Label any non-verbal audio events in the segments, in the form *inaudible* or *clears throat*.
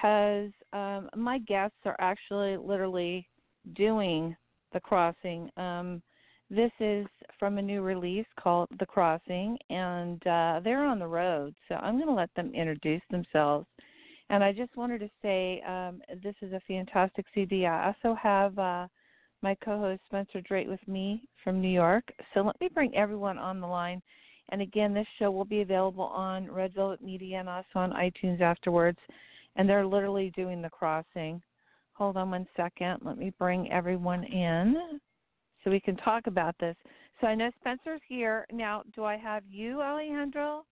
because um, my guests are actually literally doing the crossing. Um, this is from a new release called The Crossing, and uh, they're on the road. So I'm going to let them introduce themselves. And I just wanted to say um, this is a fantastic CD. I also have uh, my co-host Spencer Drake with me from New York. So let me bring everyone on the line. And again, this show will be available on Red Velvet Media and also on iTunes afterwards. And they're literally doing the crossing. Hold on one second. Let me bring everyone in so we can talk about this. So I know Spencer's here. Now, do I have you, Alejandro?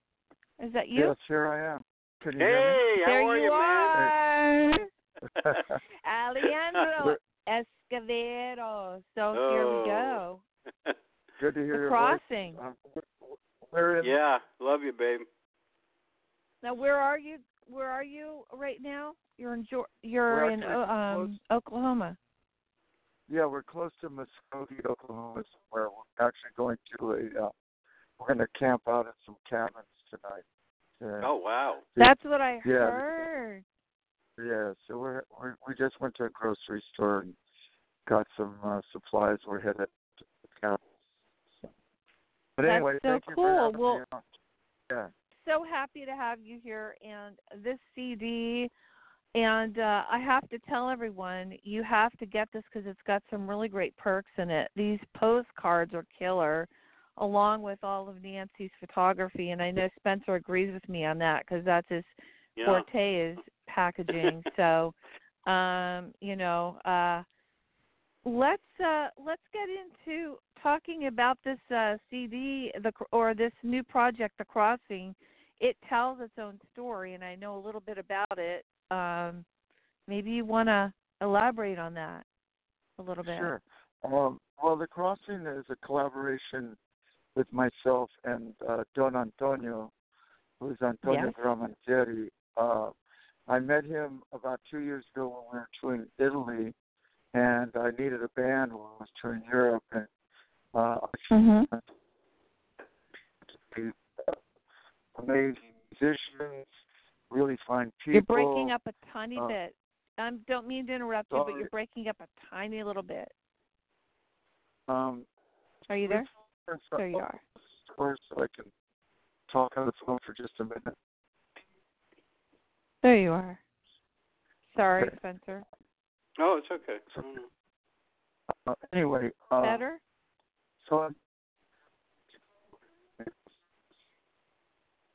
Is that you? Yes, here I am. Can you Hey, how there are you, you, are. *laughs* Alejandro Escovedo. So here we go. Good to hear The your crossing. voice. Um, we're in yeah, love you, babe. Now, where are you? Where are you right now? You're in Geor- you're in actually uh, um Oklahoma. yeah, we're close to Muskogee, Oklahoma, where We're actually going to a. Uh, we're going to camp out at some cabins tonight. Uh, Oh wow. That's what I Yeah. heard. Yeah, so we're, we're we just went to a grocery store and got some uh, supplies. We're headed to the cabins. So. But That's anyway, so thank you cool. for having Well- me on. Yeah. So happy to have you here and this CD and uh I have to tell everyone you have to get this cuz it's got some really great perks in it. These postcards are killer along with all of Nancy's photography and I know Spencer agrees with me on that cuz that's his Yeah. forte is packaging. *laughs* so um you know uh let's uh let's get into talking about this uh CD the or this new project the crossing it tells its own story and I know a little bit about it um maybe you want to elaborate on that a little bit Sure. Um, well, the crossing is a collaboration with myself and uh, Don Antonio, who's Antonio Yes. Gramentieri. Uh, I met him about two years ago when we were touring Italy, and I needed a band when I was touring Europe, and uh, mhm uh, *laughs* amazing musicians, really fine people. you're breaking up a tiny uh, bit I um, don't mean to interrupt you but you're breaking up a tiny little bit Um, are you there so- there you are Or so I can talk on the phone for just a minute. there you are sorry Okay. Spencer Oh, it's okay. Uh, anyway, uh, better so I'm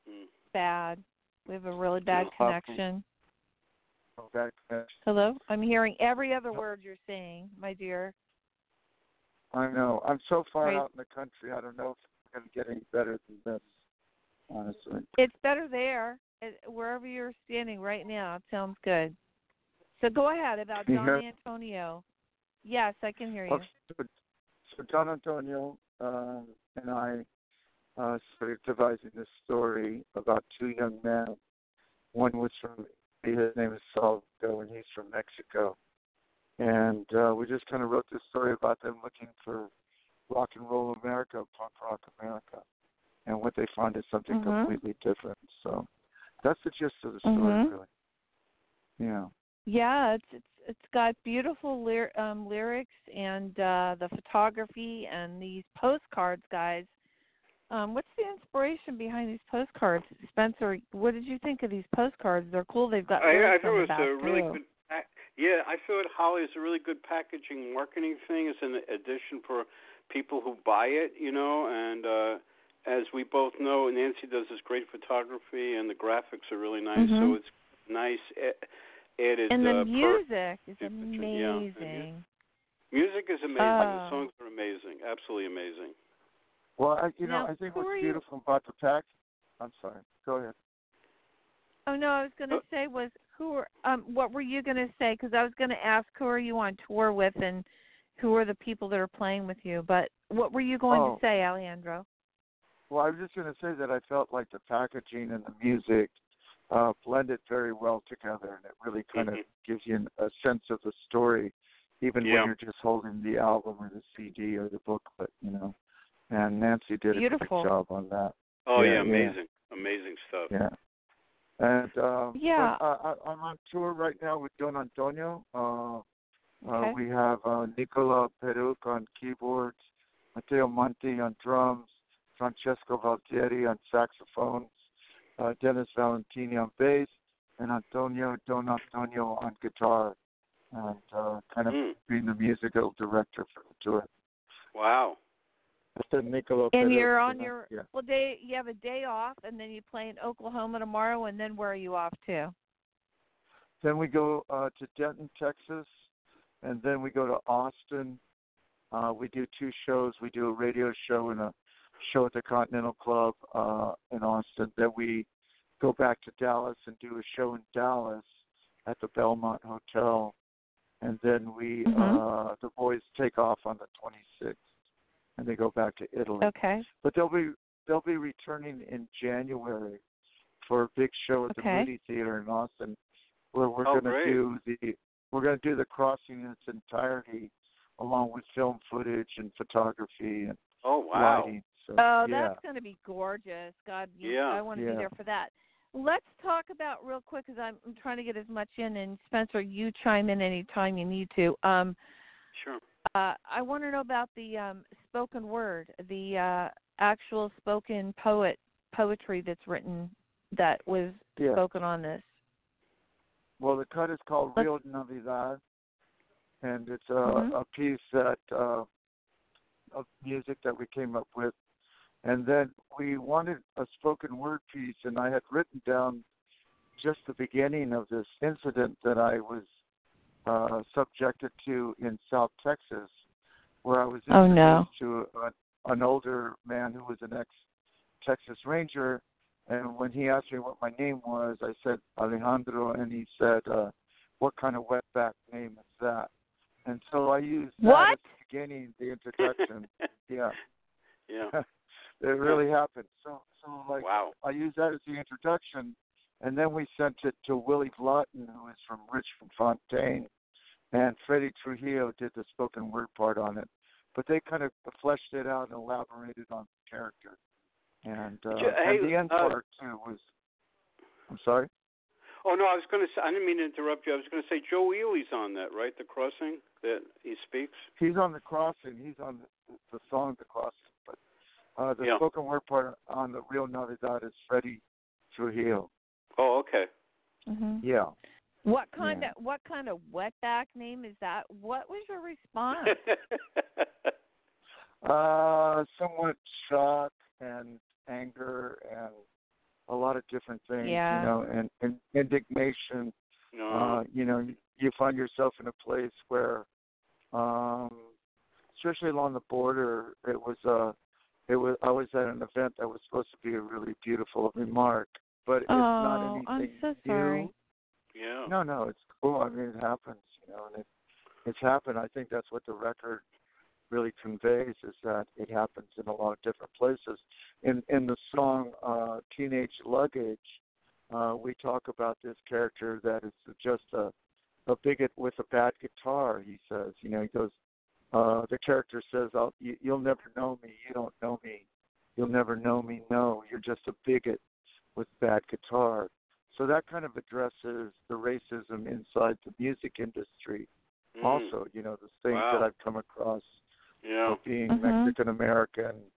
Mm. Bad we have a really bad connection go back. uh, Hello? I'm hearing every other word you're saying, my dear. I know. I'm so far out in the country. I don't know if it's going to get any better than this. Honestly. It's better there, it, wherever you're standing right now. It sounds good. So go ahead about Don hear- Antonio. Yes, I can hear you. Okay, so, so Don Antonio um, and I uh, started devising this story about two young men. One was from his name is Salvador, and he's from Mexico. And uh, we just kind of wrote this story about them looking for rock and roll America, punk rock America, and what they find is something Mhm. completely different. So that's the gist of the story, Mhm. really. Yeah. Yeah, it's it's it's got beautiful lyr- um, lyrics and uh, the photography and these postcards, guys. Um, what's the inspiration behind these postcards, Spencer? What did you think of these postcards? They're cool. They've got I, I thought it was a really too. good. Yeah, I thought Holly is a really good packaging marketing thing. It's an addition for people who buy it, you know. And uh as we both know, Nancy does this great photography, and the graphics are really nice. So Mhm. it's nice added. And the uh, music is to the yeah, amazing. Music is amazing. Oh. The songs are amazing. Absolutely amazing. Well, I, you know, I think who are what's you- beautiful about the pack. I'm sorry. Go ahead. Oh no, I was going to Oh. say was who are um what were you going to say cuz I was going to ask who are you on tour with and who are the people that are playing with you, but what were you going Oh. to say, Alejandro? Well, I was just going to say that I felt like the packaging and the music uh, blended very well together, and it really kind of Mhm. gives you an, a sense of the story, even Yeah. when you're just holding the album or the CD or the booklet, you know. And Nancy did Beautiful. a great job on that. Oh Yeah, yeah, yeah. amazing, amazing stuff. Yeah. And uh, Yeah. but, uh, I, I'm on tour right now with Don Antonio. Uh, Okay. uh, we have uh, Nicola Peruch on keyboards, Matteo Monti on drums, Francesco Valtieri on saxophones, uh, Dennis Valentini on bass, and Antonio Don Antonio on guitar, and uh, kind of Mm. being the musical director for the tour. Wow. Said Nicola And you're on your yeah. well day you have a day off and then you play in Oklahoma tomorrow and then where are you off to? Then we go uh, to Denton, Texas, and then we go to Austin. Uh, we do two shows. We do a radio show and a show at the Continental Club uh, in Austin. Then we go back to Dallas and do a show in Dallas at the Belmont Hotel. And then we, Mhm. uh, the boys take off on the 26th, and they go back to Italy. Okay. But they'll be they'll be returning in January for a big show at the Okay. Moody Theater in Austin, where we're Oh, going to do the we're going to do the crossing in its entirety along with film footage and photography and Oh wow. lighting. So, Oh, yeah. that's going to be gorgeous. God, you, Yeah. I want to Yeah. be there for that. Let's talk about real quick because I'm, I'm trying to get as much in. And Spencer, you chime in anytime you need to. Um, Sure. uh, I want to know about the um, spoken word, the uh, actual spoken poet poetry that's written that was yeah. spoken on this. Well, the cut is called Let's- Rio Navidad, and it's a, Mhm. a piece that uh, of music that we came up with, and then we wanted a spoken word piece, and I had written down just the beginning of this incident that I was uh, subjected to in South Texas, where I was Oh, introduced no. to a, an older man who was an ex-Texas Ranger, and when he asked me what my name was, I said Alejandro, and he said, uh, "What kind of wetback name is that?" And so I used that What? at the beginning, the introduction. *laughs* yeah, yeah. *laughs* it really happened. So, so like Wow. I used that as the introduction, and then we sent it to Willy Vlautin, who is from Richmond Fontaine, and Freddie Trujillo did the spoken word part on it. But they kind of fleshed it out and elaborated on the character. And uh, hey, and the end uh, part too was. I'm sorry. Oh no, I was going to say. I didn't mean to interrupt you. I was going to say Joe Ely's on that, right? The crossing that he speaks. He's on the crossing. He's on the, the song "The Crossing," but uh, the Yeah. spoken word part on the Rio Navidad is Freddie Trujillo. Oh, okay. hmm Yeah. What kind Yeah. of what kind of wetback name is that? What was your response? *laughs* Uh, somewhat shock and anger and a lot of different things, Yeah. you know, and, and indignation. no. Uh, you know, you, you find yourself in a place where, um, especially along the border, it was uh, it was I was at an event that was supposed to be a really beautiful remark, but it's not oh, anything I'm so new. Yeah. No, no, it's cool. I mean, it happens, you know, and it it's happened. I think that's what the record really conveys is that it happens in a lot of different places. In in the song uh, "Teenage Luggage," uh, we talk about this character that is just a a bigot with a bad guitar. He says, you know, he goes. Uh, the character says, I'll, you, "You'll never know me. You don't know me. You'll never know me. No, you're just a bigot with bad guitar." So that kind of addresses the racism inside the music industry. Mm. Also, you know, the things Wow. that I've come across Yeah. of being Mhm. Mexican American,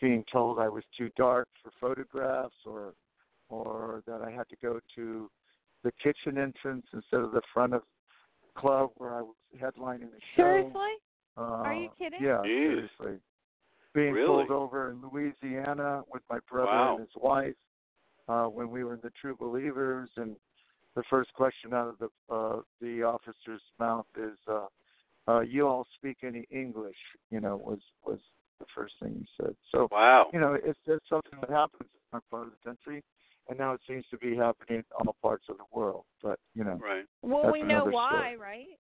being told I was too dark for photographs, or or that I had to go to the kitchen entrance instead of the front of the club where I was headlining the show. Seriously? Uh, Are you kidding? Yeah, Jeez. seriously. Being Really? pulled over in Louisiana with my brother Wow. and his wife uh, when we were in the True Believers, and the first question out of the uh, the officer's mouth is, uh, uh, "You all speak any English?" You know, was was the first thing he said. So Wow. you know, it's it's something that happens in our part of the country, and now it seems to be happening in all parts of the world. But you know, Right. Well, we know why, story. right?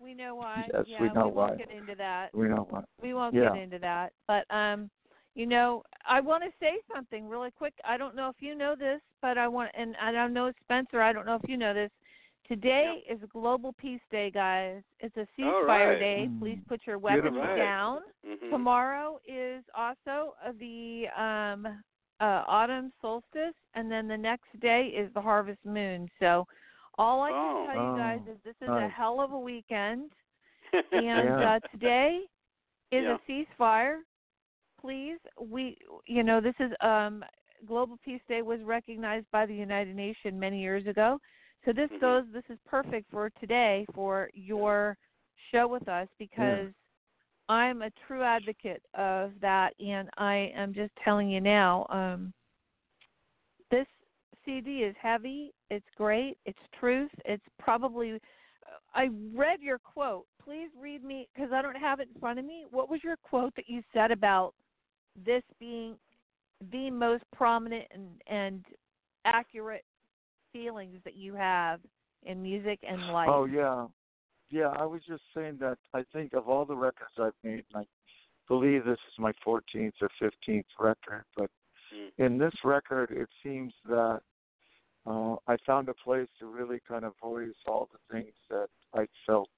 We know why. Yes, yeah, we know won't why. get into that. we know what. We won't Yeah. get into that. But um, you know, I want to say something really quick. I don't know if you know this, but I want, and I don't know Spencer. I don't know if you know this. Today is Global Peace Day, guys. It's a ceasefire right. day. Mm. Please put your weapons Right. down. Mhm. Tomorrow is also uh, the um, uh, autumn solstice, and then the next day is the harvest moon. So, all I can Oh. tell you guys Oh, is this is a hell of a weekend, *laughs* and Yeah. uh, today is Yeah. a ceasefire. Please, we, you know, this is um, Global Peace Day was recognized by the United Nations many years ago. So this Mhm. goes. This is perfect for today for your show with us because I'm a true advocate of that, and I am just telling you now. Um, this CD is heavy. It's great. It's truth. It's probably. I read your quote. Please read me because I don't have it in front of me. What was your quote that you said about this being the most prominent and, and accurate feelings that you have in music and life? Oh yeah, yeah. I was just saying that I think of all the records I've made, and I believe this is my 14th or 15th record, but Mm. in this record, it seems that uh, I found a place to really kind of voice all the things that I felt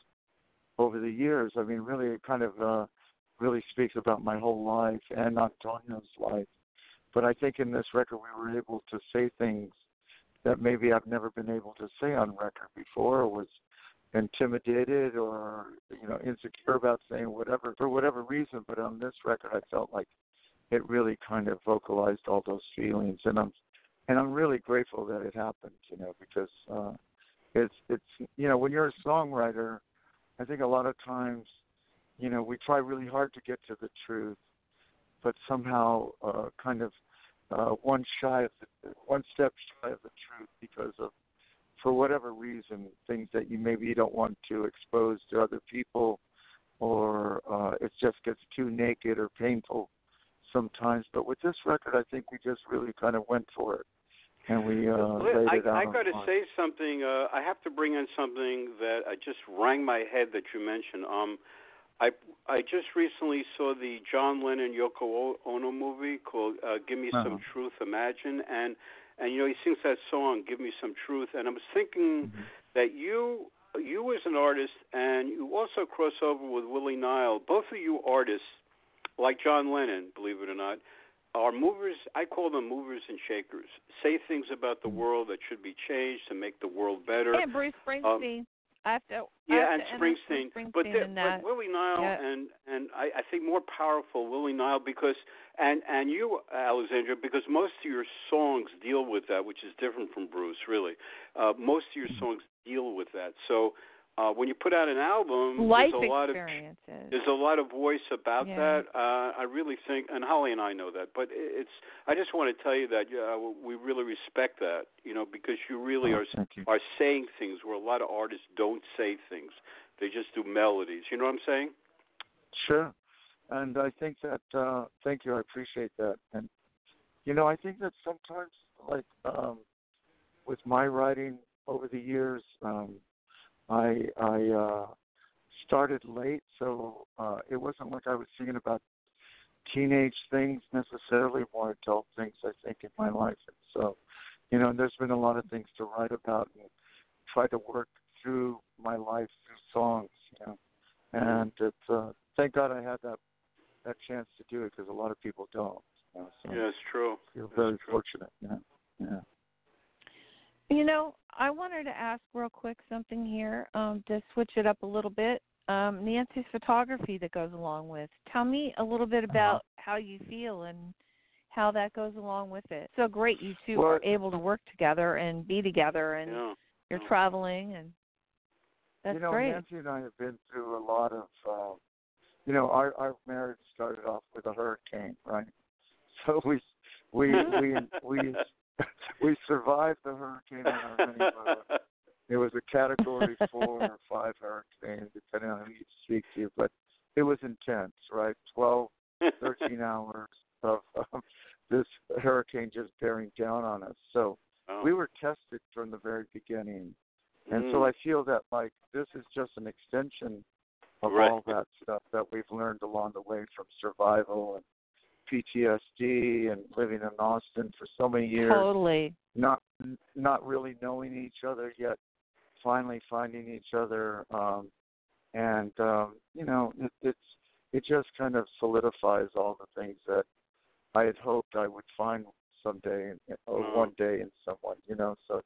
over the years. I mean, really, kind of uh, really speaks about my whole life and Antonio's life. But I think in this record we were able to say things that maybe I've never been able to say on record before, or was intimidated or you know insecure about saying whatever for whatever reason. But on this record, I felt like it really kind of vocalized all those feelings, and I'm and I'm really grateful that it happened. You know, because uh, it's it's you know when you're a songwriter, I think a lot of times, you know, we try really hard to get to the truth, but somehow uh, kind of uh, one shy of the, one step shy of the truth because of for whatever reason things that you maybe don't want to expose to other people or uh it just gets too naked or painful sometimes but with this record i think we just really kind of went for it and we uh laid I, it out I got to say something. Uh, I have to bring in something that I just rang my head that you mentioned. Um, I I just recently saw the John Lennon Yoko Ono movie called uh, "Give Me Some Uh-huh. Truth." Imagine and and you know he sings that song "Give Me Some Truth," and I was thinking Mhm. that you you as an artist and you also cross over with Willie Nile. Both of you artists, like John Lennon, believe it or not, are movers. I call them movers and shakers. Say things about the Mhm. world that should be changed to make the world better. And Bruce Springsteen. I have to. Yeah, have and to Springsteen, Springsteen but the, but Willie Nile Yeah. and and I, I think more powerful Willie Nile because and and you Alexandra because most of your songs deal with that, which is different from Bruce really. Uh, most of your Mm-hmm. songs deal with that. So uh, when you put out an album, Life there's a lot of experiences. there's a lot of voice about Yeah. that. Uh, I really think, and Holly and I know that, but it's. I just want to tell you that uh, we really respect that, you know, because you really Oh, are you. are saying things where a lot of artists don't say things. They just do melodies. You know what I'm saying? Sure. And I think that uh thank you, I appreciate that. And you know, I think that sometimes like um with my writing over the years, um I I uh started late so uh it wasn't like I was singing about teenage things necessarily, more adult things I think in my life. And so, you know, there's been a lot of things to write about and try to work through my life through songs, you know. And it's uh thank God I had that that chance to do it because a lot of people don't. You know, so Yeah, it's true. You're very true. fortunate. Yeah, yeah. You know, I wanted to ask real quick something here um, to switch it up a little bit. Um, Nancy's photography that goes along with. Tell me a little bit about how you feel and how that goes along with it. So great, you two Well, are able to work together and be together, and Yeah. you're traveling, and that's you know, great. Nancy and I have been through a lot of. Uh, you know, our our marriage started off with a hurricane, right? *laughs* So we we we we *laughs* we survived the hurricane on our honeymoon. *laughs* It was a category four or five hurricane, depending on who you speak to, but it was intense, right? Twelve, *laughs* thirteen hours of um, this hurricane just bearing down on us. So Oh. we were tested from the very beginning. And so Mm. I feel that like this is just an extension of Right. all that stuff that we've learned along the way from survival and PTSD and living in Austin for so many years, Totally. not not really knowing each other yet, finally finding each other, um, and um, you know it, it's it just kind of solidifies all the things that I had hoped I would find someday or Mhm. one day in someone, you know. So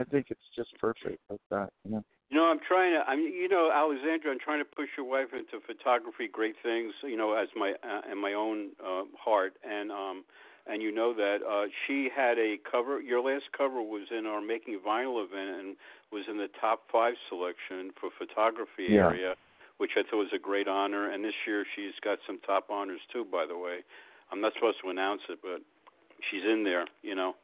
I think it's just perfect like that, you know. You know, I'm trying to. I mean, you know, Alexandra, I'm trying to push your wife into photography, great things. You know, as my uh, in my own uh, heart, and um, and you know that uh, she had a cover. Your last cover was in our making vinyl event and was in the top five selection for photography Yeah. area, which I thought was a great honor. And this year she's got some top honors too. By the way, I'm not supposed to announce it, but she's in there. You know.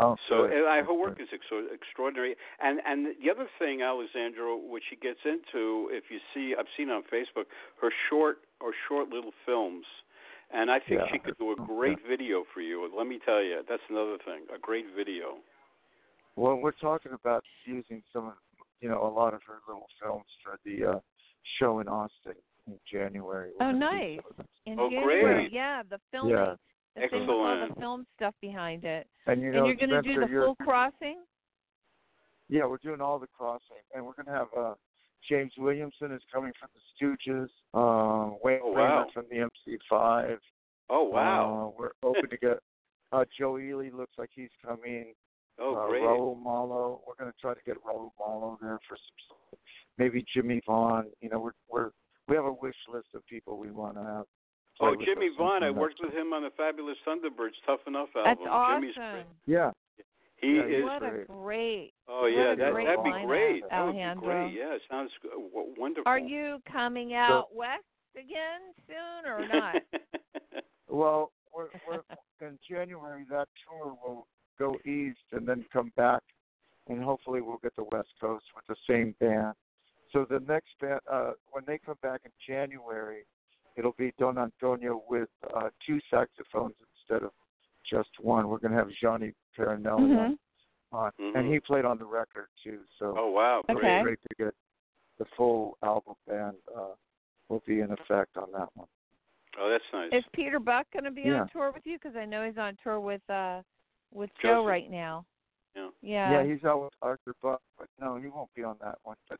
Oh, So good. I, her work is extra- extraordinary, and and the other thing, Alexandra, which she gets into, if you see, I've seen on Facebook, her short or short little films, and I think Yeah, she could do a yeah. great video for you. Let me tell you, that's another thing, a great video. Well, we're talking about using some of, you know, a lot of her little films for the uh show in Austin in January. We're Oh, nice. use some of them. In Oh, January, great. yeah, the filming, Yeah. The thing with all the film stuff behind it. And you and know, you're going to do the you're, full crossing? Yeah, we're doing all the crossing, and we're gonna have uh James Williamson is coming from the Stooges. Uh, Wayne Oh, Kramer wow. from the MC5. Oh wow. Uh, we're hoping to get. Uh, Joe Ely looks like he's coming. oh uh, great. Raul Malo. We're going to try to get Raul Malo there for some. Maybe Jimmie Vaughan. You know, we're we're we have a wish list of people we want to have. Play Oh, with Jimmy us Vaughan. I worked with him on the Fabulous Thunderbirds Tough Enough That's album. Jimmy's great. awesome. Yeah, He Yeah, is. What a great. great. Oh yeah, what a that great that'd be lineup, great. That would be great. Yeah, it sounds wonderful. Are you coming out west again soon or not? *laughs* Well, we're, we're in January. That tour will go east and then come back, and hopefully we'll get the West Coast with the same band. So the next band, uh, when they come back in January, it'll be Don Antonio with uh, two saxophones instead of just one. We're going to have Gianni Perinelli Mhm. on, on Mhm. and he played on the record too. So oh wow, Okay. great. great to get the full album band uh, will be in effect on that one. Oh, that's nice. Is Peter Buck going to be Yeah. on tour with you? Because I know he's on tour with uh with Joseph. Joe right now. Yeah. Yeah. Yeah, he's out with Arthur Buck, but no, he won't be on that one. But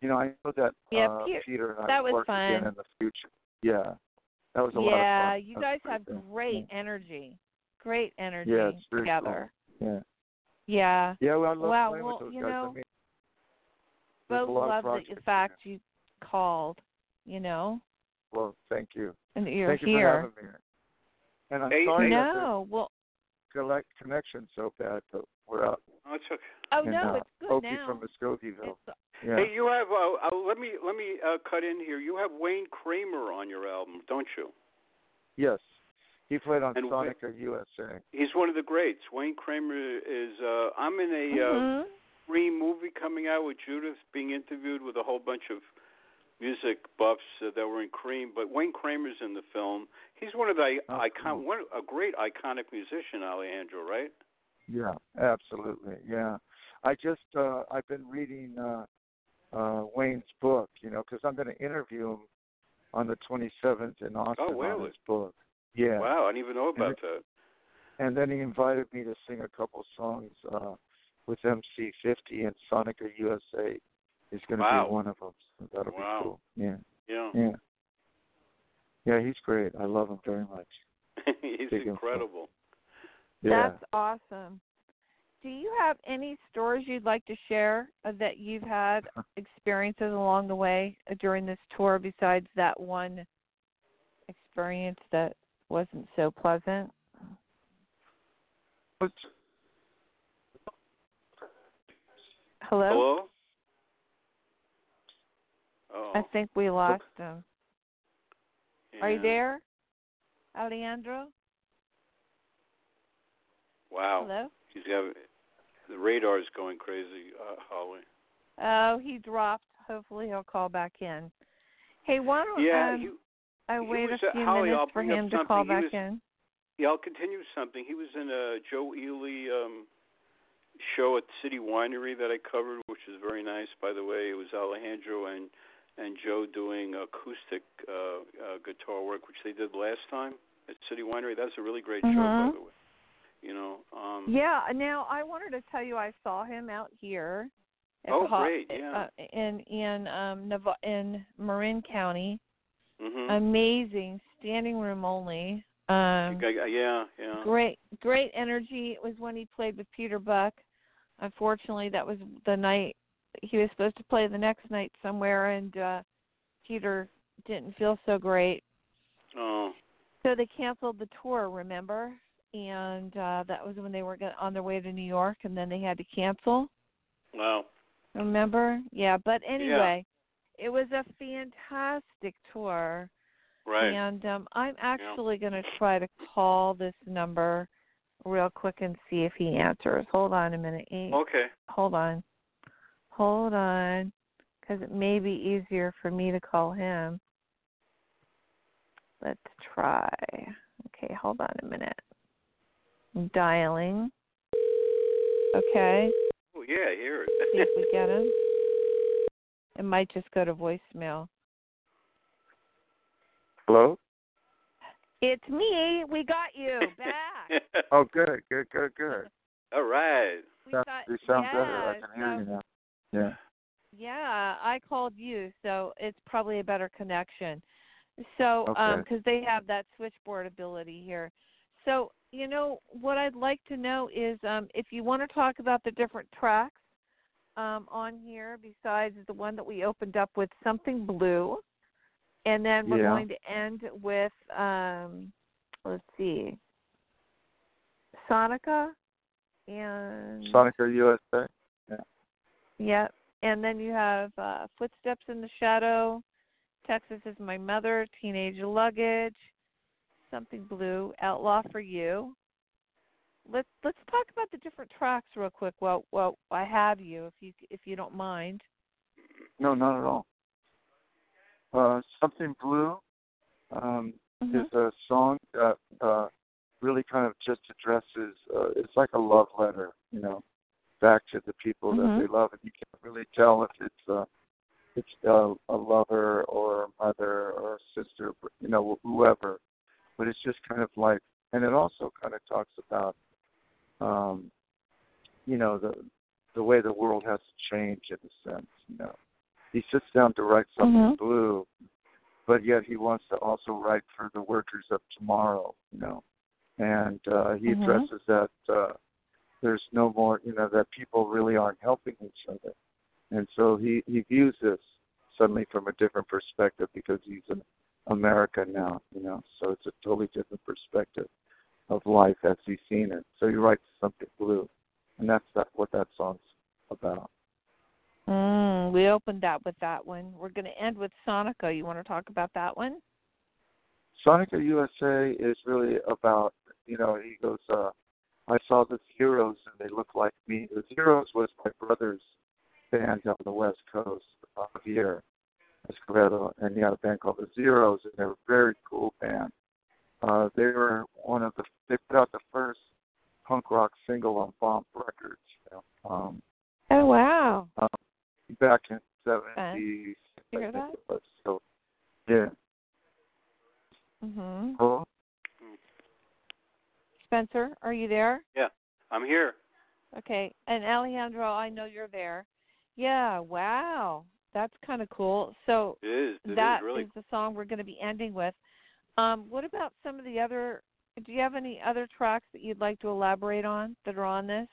you know, I know that Yeah, uh, Peter- Peter and I that was work again in the future. Yeah, that was a lot of yeah, you guys have thing. great energy. Great energy Yeah, it's very together. Yeah, Yeah. yeah. Well, I love Wow, playing well, with those you guys. know, I mean, Both a lot of love the, projects fact you called, you know, Well, thank you. and that you're thank you here. for having me. And I'm Hey, sorry hey. that no, well, the collect connection so bad, but we're out. Oh, it's okay. oh in, no, uh, it's good Opie now. from Muskogeeville. Yeah. Hey, you have. Uh, uh, let me let me uh, cut in here. You have Wayne Kramer on your album, don't you? Yes. He played on And Wa- Sonica USA. He's one of the greats. Wayne Kramer is. Uh, I'm in a uh, Mhm. free movie coming out with Judith being interviewed with a whole bunch of music buffs uh, that were in Cream. But Wayne Kramer's in the film. He's one of the Oh, icon, cool. one a great iconic musician, Alejandro. Right? Yeah, absolutely. Yeah, I just uh I've been reading uh uh Wayne's book, you know, because I'm going to interview him on the 27th in Austin Oh, really? his book. Yeah, Wow, I didn't even know about it- that. and then he invited me to sing a couple songs uh with MC50 and Sonica USA is going to Wow. be one of them. So that'll Wow. be cool. Yeah, Yeah, yeah, yeah. He's great. I love him very much. *laughs* he's Big info. Incredible. Yeah. That's awesome. Do you have any stories you'd like to share uh, that you've had experiences along the way uh, during this tour besides that one experience that wasn't so pleasant? What's- Hello? Hello. Oh. I think we lost him. Yeah. Are you there, Alejandro? Wow. Hello? He's got the radar's going crazy, uh, Holly. Oh, he dropped. Hopefully he'll call back in. Hey, why don't Yeah, um, he, I wait was, a uh, few Holly, minutes for him to call. He back was- in? yeah. I'll continue something. He was in a Joe Ely um, show at City Winery that I covered, which is very nice, by the way. It was Alejandro and and Joe doing acoustic uh, uh, guitar work, which they did last time at City Winery. That's a really great show, by Mhm. the way. You know. Um, Yeah. Now I wanted to tell you I saw him out here. Oh, Ho- great, yeah. Uh, in in um Neva- in Marin County. hmm Amazing, standing room only. Um, yeah, yeah. great great energy it was when he played with peter buck unfortunately that was the night he was supposed to play the next night somewhere and uh peter didn't feel so great Oh, so they canceled the tour remember and uh that was when they were on their way to new york and then they had to cancel wow. remember yeah but anyway it was a fantastic tour Right. and um, I'm actually going to try to call this number real quick and see if he answers. Hold on a minute. Eight. Okay. Hold on. Hold on. Because it may be easier for me to call him. Let's try. Okay, hold on a minute. I'm dialing. Okay, Oh, yeah, I hear it. see if we *laughs* get him. It might just go to voicemail. Hello. It's me. We got you back. *laughs* Oh, good, good, good, good. All right. We Sound- got, you sound yeah, better. I can hear so- you now. Yeah. Yeah, I called you, so it's probably a better connection. So, Okay. um, because they have that switchboard ability here. So, you know, what I'd like to know is um, if you want to talk about the different tracks um, on here, besides the one that we opened up with Something Blue, and then we're Yeah. going to end with, um, let's see, Sonica and Sonica USA. Yeah. Yep. And then you have uh, Footsteps in the Shadow, Texas is My Mother, Teenage Luggage, Something Blue, Outlaw for You. Let's let's talk about the different tracks real quick. Well, well, I have you if you if you don't mind. No, not at all. Uh, Something Blue um, Mhm. is a song that uh, really kind of just addresses. Uh, it's like a love letter, you know, back to the people Mhm. that they love, and you can't really tell if it's uh, it's a, a lover or a mother or a sister, you know, whoever. But it's just kind of like, and it also kind of talks about, um, you know, the the way the world has to change in a sense, you know. He sits down to write something Mhm. blue, but yet he wants to also write for the workers of tomorrow, you know. And uh, he Mhm. addresses that uh, there's no more, you know, that people really aren't helping each other. And so he, he views this suddenly from a different perspective because he's in America now, you know. So it's a totally different perspective of life as he's seen it. So he writes something blue, and that's that, what that song's about. Mm, we opened that with that one. We're going to end with Sonica. You want to talk about that one? Sonica USA is really about, you know, he goes, uh, I saw the Zeros and they look like me. The Zeros was my brother's band on the West Coast, of Javier Escovedo, and he had a band called the Zeros, and they're a very cool band. Uh, they were one of the, they put out the first punk rock single on Bomp Records, you know, um, Oh wow! back in Fun. 70s. You hear that? was. So, yeah. Mhm. Hello? Spencer, are you there? Yeah, I'm here. Okay. And Alejandro, I know you're there. Yeah. Wow. That's kind of cool. So It is. It is that really. is the song we're going to be ending with. Um, what about some of the other? Do you have any other tracks that you'd like to elaborate on that are on this?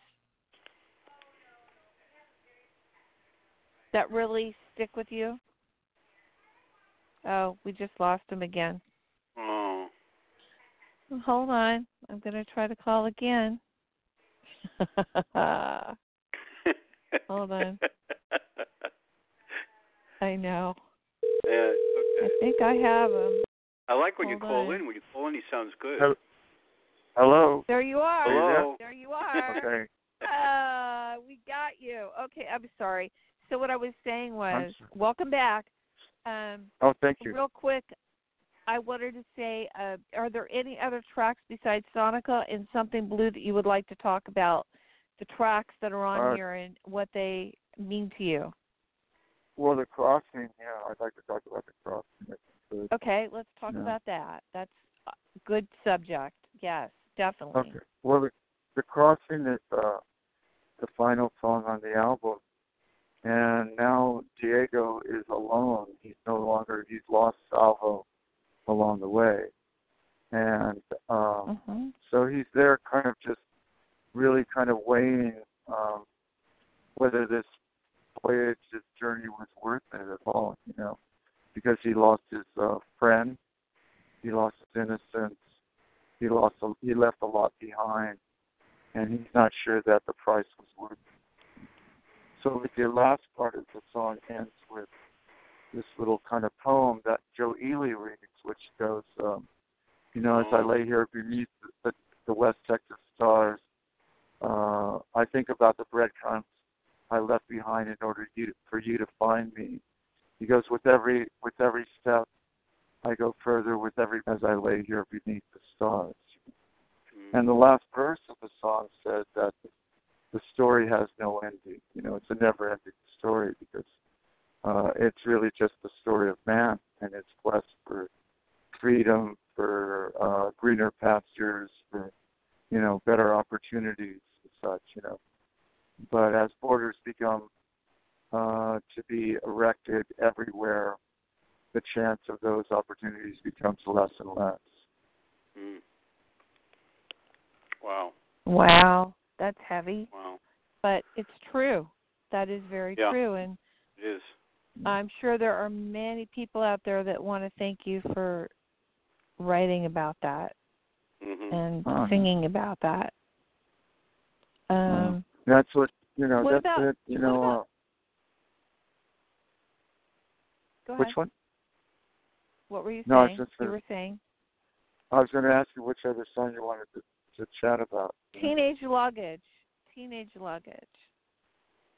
That really stick with you? Oh, we just lost him again. Oh. Hold on. I'm going to try to call again. *laughs* Hold on. *laughs* I know. Yeah, I think I have him. I like when you call on. in. When you call in, he sounds good. Hel- Hello? There you are. Hello. There you *laughs* are. Okay. Uh, we got you. Okay, I'm sorry. So what I was saying was, sorry. welcome back. Um, Oh, thank you. real quick, I wanted to say, uh, are there any other tracks besides Sonica and Something Blue that you would like to talk about? The tracks that are on Uh, here and what they mean to you. Well, the crossing, yeah, I'd like to talk about the crossing. I think good. Okay, let's talk Yeah. about that. That's a good subject. Yes, definitely. Okay. Well, the, the crossing is uh, the final song on the album, and now Diego is alone. He's no longer. He's lost Salvo along the way, and um, Mhm. so he's there, kind of just really kind of weighing um, whether this voyage, this journey was worth it at all. You know, because he lost his uh, friend, he lost his innocence, he lost, a, he left a lot behind, and he's not sure that the price was worth. it. So the last part of the song ends with this little kind of poem that Joe Ely reads, which goes, um, you know, as I lay here beneath the, the West Texas stars, uh, I think about the breadcrumbs I left behind in order you, for you to find me. He goes, with every with every step, I go further with every as I lay here beneath the stars. Mm. And the last verse of the song says that the story has no ending. You know, it's a never-ending story because uh, it's really just the story of man and his quest for freedom, for uh, greener pastures, for you know better opportunities and such. You know, but as borders become uh, to be erected everywhere, the chance of those opportunities becomes less and less. Mm. Wow. Wow, that's heavy, Wow. but it's true. That is very Yeah. true, and It is. I'm sure there are many people out there that want to thank you for writing about that Mhm. and Uh-huh. singing about that. Um, That's what you know. What that's about- it. You know. about- uh, go ahead. which one? What were you No, I saying? was just you were saying I was going to ask you which other song you wanted to, to chat about. teenage luggage. Teenage luggage.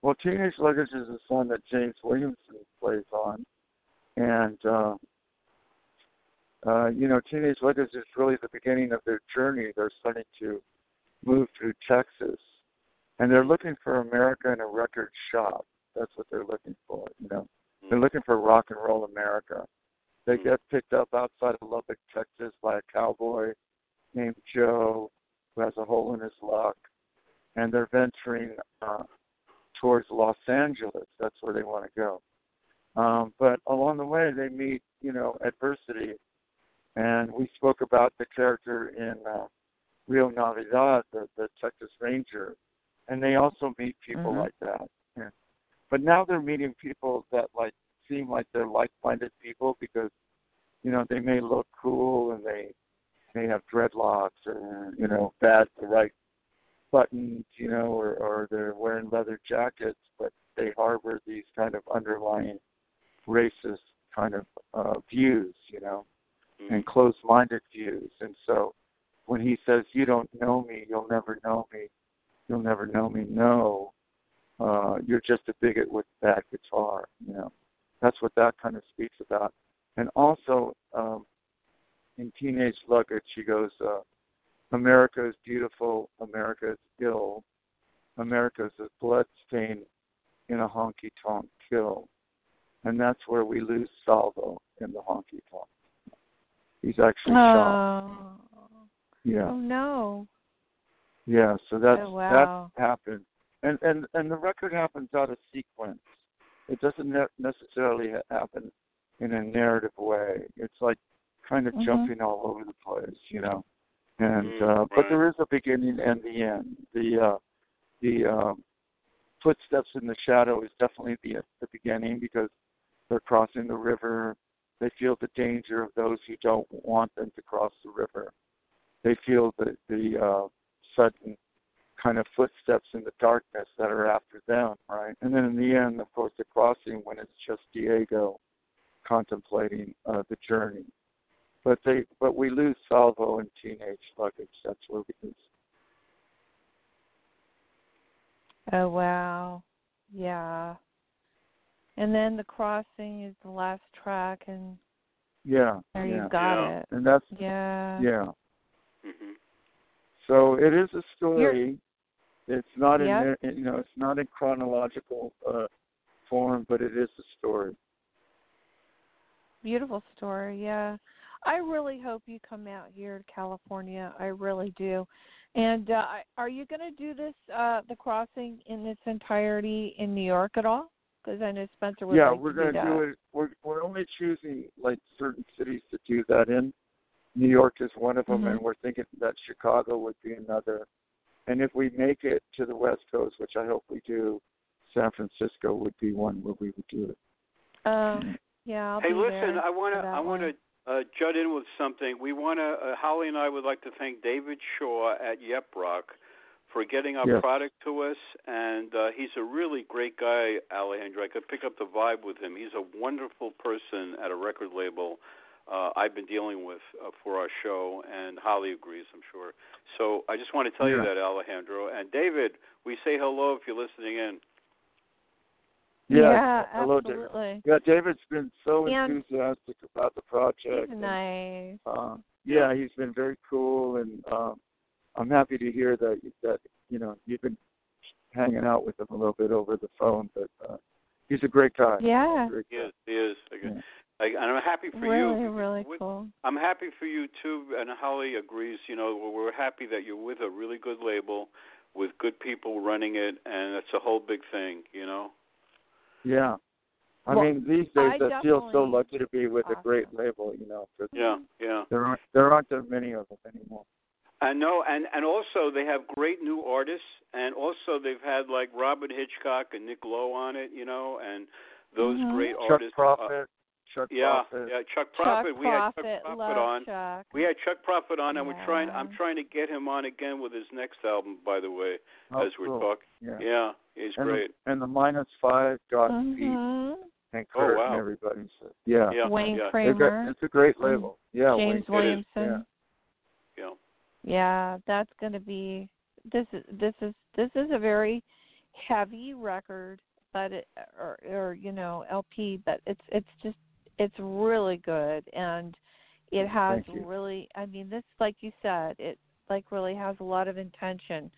Well, Teenage Luggage is a song that James Williamson plays on, and uh, uh, you know, Teenage Luggage is really the beginning of their journey. They're starting to move through Texas, and they're looking for America in a record shop. That's what they're looking for. You know, they're Mm. looking for rock and roll America. They Mm. get picked up outside of Lubbock, Texas, by a cowboy named Joe who has a hole in his luck, and they're venturing uh, towards Los Angeles. That's where they want to go. Um, but along the way, they meet, you know, adversity, and we spoke about the character in uh, Rio Navidad, the, the Texas Ranger, and they also meet people Mhm. like that. Yeah. But now they're meeting people that like seem like they're like-minded people because, you know, they may look cool and they may have dreadlocks or you know, bad the right buttons, you know, or, or they're wearing leather jackets, but they harbor these kind of underlying racist kind of uh, views, you know, Mm. and closed-minded views. And so when he says, "You don't know me, you'll never know me, you'll never know me," no, uh, you're just a bigot with a bad guitar, you know. That's what that kind of speaks about. And also, um, in Teenage Luggage, she goes, uh, America is beautiful, America is ill, America is a blood stain in a honky tonk kill. And that's where we lose Salvo in the honky tonk. He's actually shot. Oh. Yeah. oh no. Yeah, so that's Oh, wow. that happened. And and and the record happens out of sequence. It doesn't ne- necessarily happen in a narrative way. It's like kind of Mhm. jumping all over the place, you know. And Mm, uh but there is a beginning and the end. The uh the um footsteps in the shadow is definitely the the beginning because they're crossing the river. They feel the danger of those who don't want them to cross the river. They feel the the uh sudden kind of footsteps in the darkness that are after them, right? And then in the end, of course, the crossing when it's just Diego contemplating uh, the journey. But they, but we lose Salvo and teenage luggage. That's where we lose. Oh wow. Yeah. And then the crossing is the last track and Yeah, there yeah. you've got Yeah. it. And that's Yeah. yeah. Mhm. So it is a story. It's not Yep. in you know it's not in chronological uh, form, but it is a story. Beautiful story, yeah. I really hope you come out here to California. I really do. And uh, I- are you going to do this, uh, the crossing in its entirety in New York at all? Because I know Spencer would yeah, like we're gonna do that. do it. We're we're only choosing like certain cities to do that in. New York is one of them, Mhm. and we're thinking that Chicago would be another. And if we make it to the West Coast, which I hope we do, San Francisco would be one where we would do it. Um, yeah, I'll hey, be listen, there I want to I want to uh, jut in with something. We want to uh, Holly and I would like to thank David Shaw at Yep Roc for getting our Yes. product to us, and uh, he's a really great guy, Alejandro. I could pick up the vibe with him. He's a wonderful person at a record label. Uh, I've been dealing with uh, for our show, and Holly agrees, I'm sure. So I just want to tell you that, Alejandro. And David, we say hello if you're listening in. yeah, hello, David. Yeah, David's been so And- enthusiastic about the project. He's and, nice. uh, yeah, he's been very cool, and um, I'm happy to hear that that you know you've been hanging out with him a little bit over the phone. But uh, he's a great guy. Yeah. Great He is. He is. Yeah. I, and I'm happy for really, you. really With- cool. I'm happy for you too, and Holly agrees. You know, we're we're happy that you're with a really good label, with good people running it, and it's a whole big thing. You know. Yeah. I Well, mean, these days I I, feel so lucky to be with a great label. You know. Yeah, yeah. there aren't there aren't that many of them anymore. I know, and and also they have great new artists, and also they've had like Robert Hitchcock and Nick Lowe on it, you know, and those Mhm. great Chuck artists. uh, Prophet, Chuck yeah, Prophet. yeah, Chuck Chuck Prophet. we had Chuck Prophet love on. Chuck. We had Chuck Prophet on, and we're trying. I'm trying to get him on again with his next album, by the way, Oh, as we're cool. talking. Yeah. Yeah, he's and great. The, and the minus five got Pete Mhm. and Oh, Kurt wow. and everybody. So, yeah. Yeah, Wayne yeah, Kramer. got, it's a great label. Yeah. James Wayne, it is, Williamson. yeah. Yeah, that's going to be this is this is this is a very heavy record, but it or or you know LP, but it's it's just it's really good and it has really I mean this like you said it like really has a lot of intention.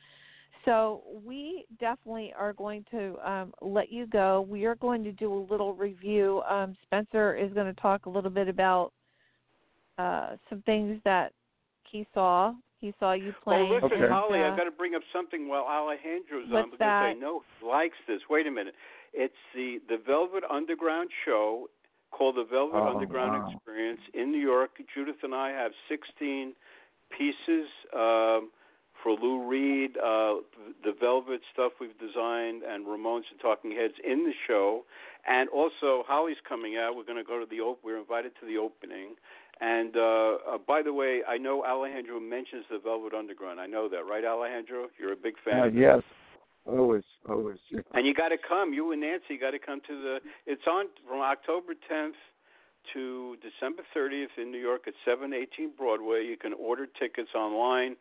So we definitely are going to um, let you go. We are going to do a little review. Um, Spencer is going to talk a little bit about uh, some things that he saw. He saw you Oh, playing. listen, Okay. Holly, and, I've uh, got to bring up something while Alejandro's on What's because that? I know he likes this. Wait a minute. It's the the Velvet Underground show called the Velvet Oh, Underground wow. Experience in New York. Judith and I have 16 pieces um, for Lou Reed, uh, the Velvet stuff we've designed, and Ramones and Talking Heads in the show. And also, Holly's coming out. We're going to go to the op- we're invited to the opening. And uh, uh, by the way, I know Alejandro mentions the Velvet Underground. I know that, right, Alejandro? You're a big fan. Uh, yes. Always, always. Yeah. And you got to come. You and Nancy got to come to the. It's on from October 10th to December 30th in New York at 718 Broadway. You can order tickets online,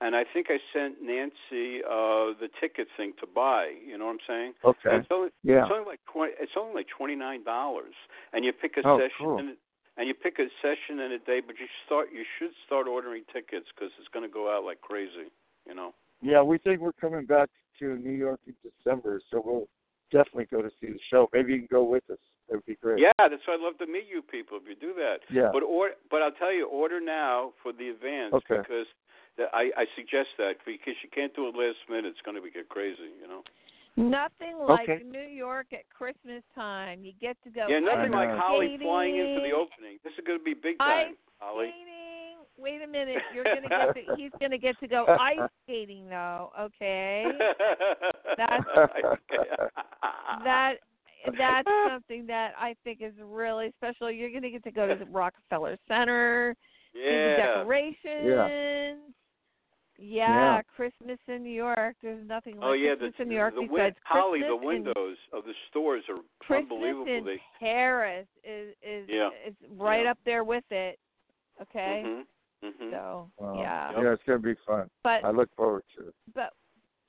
and I think I sent Nancy uh the ticket thing to buy. You know what I'm saying? Okay. And it's only Yeah. it's only like twenty. It's only like twenty nine dollars, and you pick a Oh, session. cool. And, and you pick a session and a day, but you start. You should start ordering tickets because it's going to go out like crazy. You know. Yeah, we think we're coming back to New York in December, so we'll definitely go to see the show. Maybe you can go with us. That would be great. Yeah, that's why I'd love to meet you people if you do that. Yeah. But or but I'll tell you, order now for the advance Okay. because the, I I suggest that because you can't do it last minute. It's going to get crazy, you know. Nothing like Okay. New York at Christmas time. You get to go. yeah, nothing like. Holly flying into the opening. This is going to be big Ice time, Holly. Wait a minute. You're gonna get to. He's gonna get to go *laughs* ice skating though. Okay. That's- *laughs* That that's something that I think is really special. You're gonna get to go to the Rockefeller Center, see the yeah. decorations. Yeah. Yeah. yeah, Christmas in New York. There's nothing like Oh yeah, the, Christmas in New York the besides win- Holly, Christmas the in- windows of the stores are Christmas unbelievable. in They, Paris is is Yeah. is right Yeah. up there with it. Okay. Mhm. Mhm. So Wow. yeah. Yeah, it's gonna be fun. But I look forward to it. but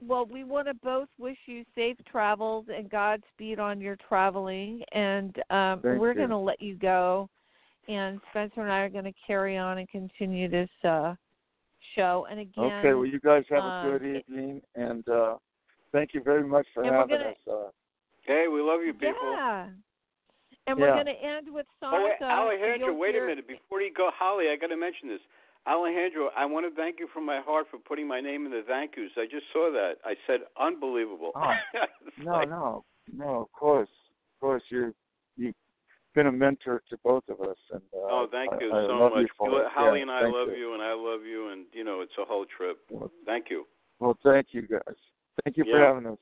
well, we want to both wish you safe travels and Godspeed on your traveling, and um, Thank we're you. going to let you go. And Spencer and I are going to carry on and continue this uh, show. And again, Okay, well you guys have um, a good evening and uh thank you very much for having gonna- us. Uh Hey, we love you people. yeah. And we're going to end with Oh, wait, Alejandro, You'll wait a minute. Before you go, Holly, I got to mention this. Alejandro, I want to thank you from my heart for putting my name in the thank yous. I just saw that. I said, unbelievable. Oh, *laughs* no, like- no, no, of course. Of course you you've been a mentor to both of us and uh, Oh, thank I- you I so love much. You You- Holly Yeah, and I love you. and I love you, and you know it's a whole trip. Well, Thank you. well thank you guys. Thank you for having us.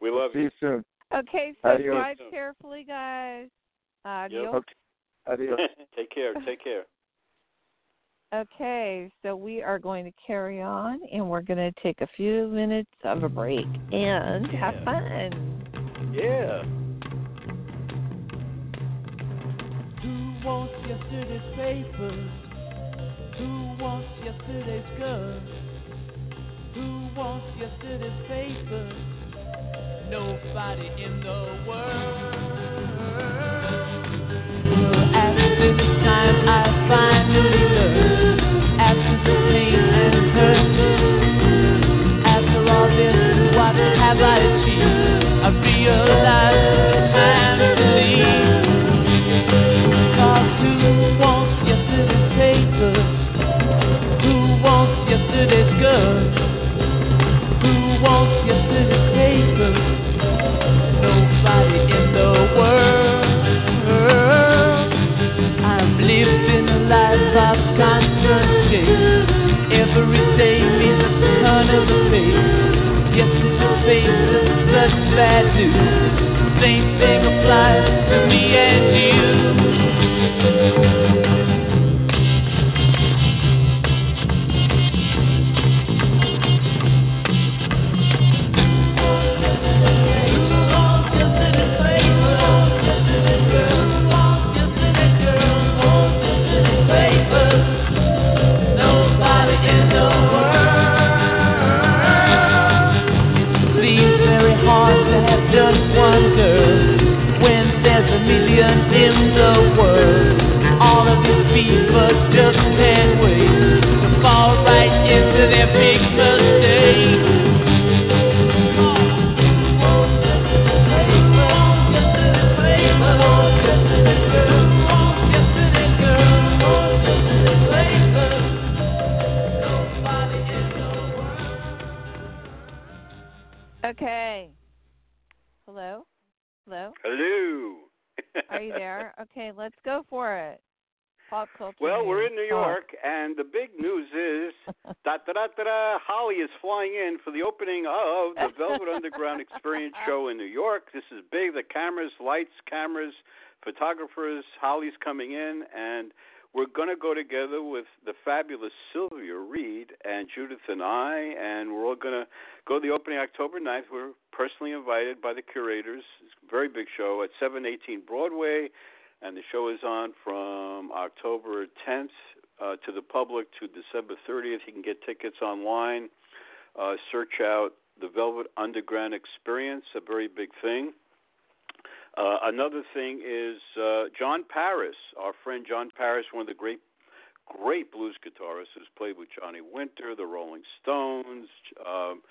We We'll love see you. you soon. Okay, so Adios. drive carefully, guys. Adios. Okay. Adios. *laughs* take care. Take care. Okay, so we are going to carry on and we're going to take a few minutes of a break and have fun. Yeah. Who wants yesterday's papers? Who wants yesterday's girls? Who wants yesterday's papers? Nobody in the world. After this time, I finally Holly's coming in, and we're going to go together with the fabulous Sylvia Reed and Judith and I, and we're all going to go to the opening October 9th. We're personally invited by the curators. It's a very big show at 718 Broadway and the show is on from October 10th uh, to the public to December 30th. You can get tickets online. Uh, search out the Velvet Underground Experience, a very big thing. Uh, another thing is uh, John Paris, our friend John Paris, one of the great, great blues guitarists who's played with Johnny Winter, the Rolling Stones, um,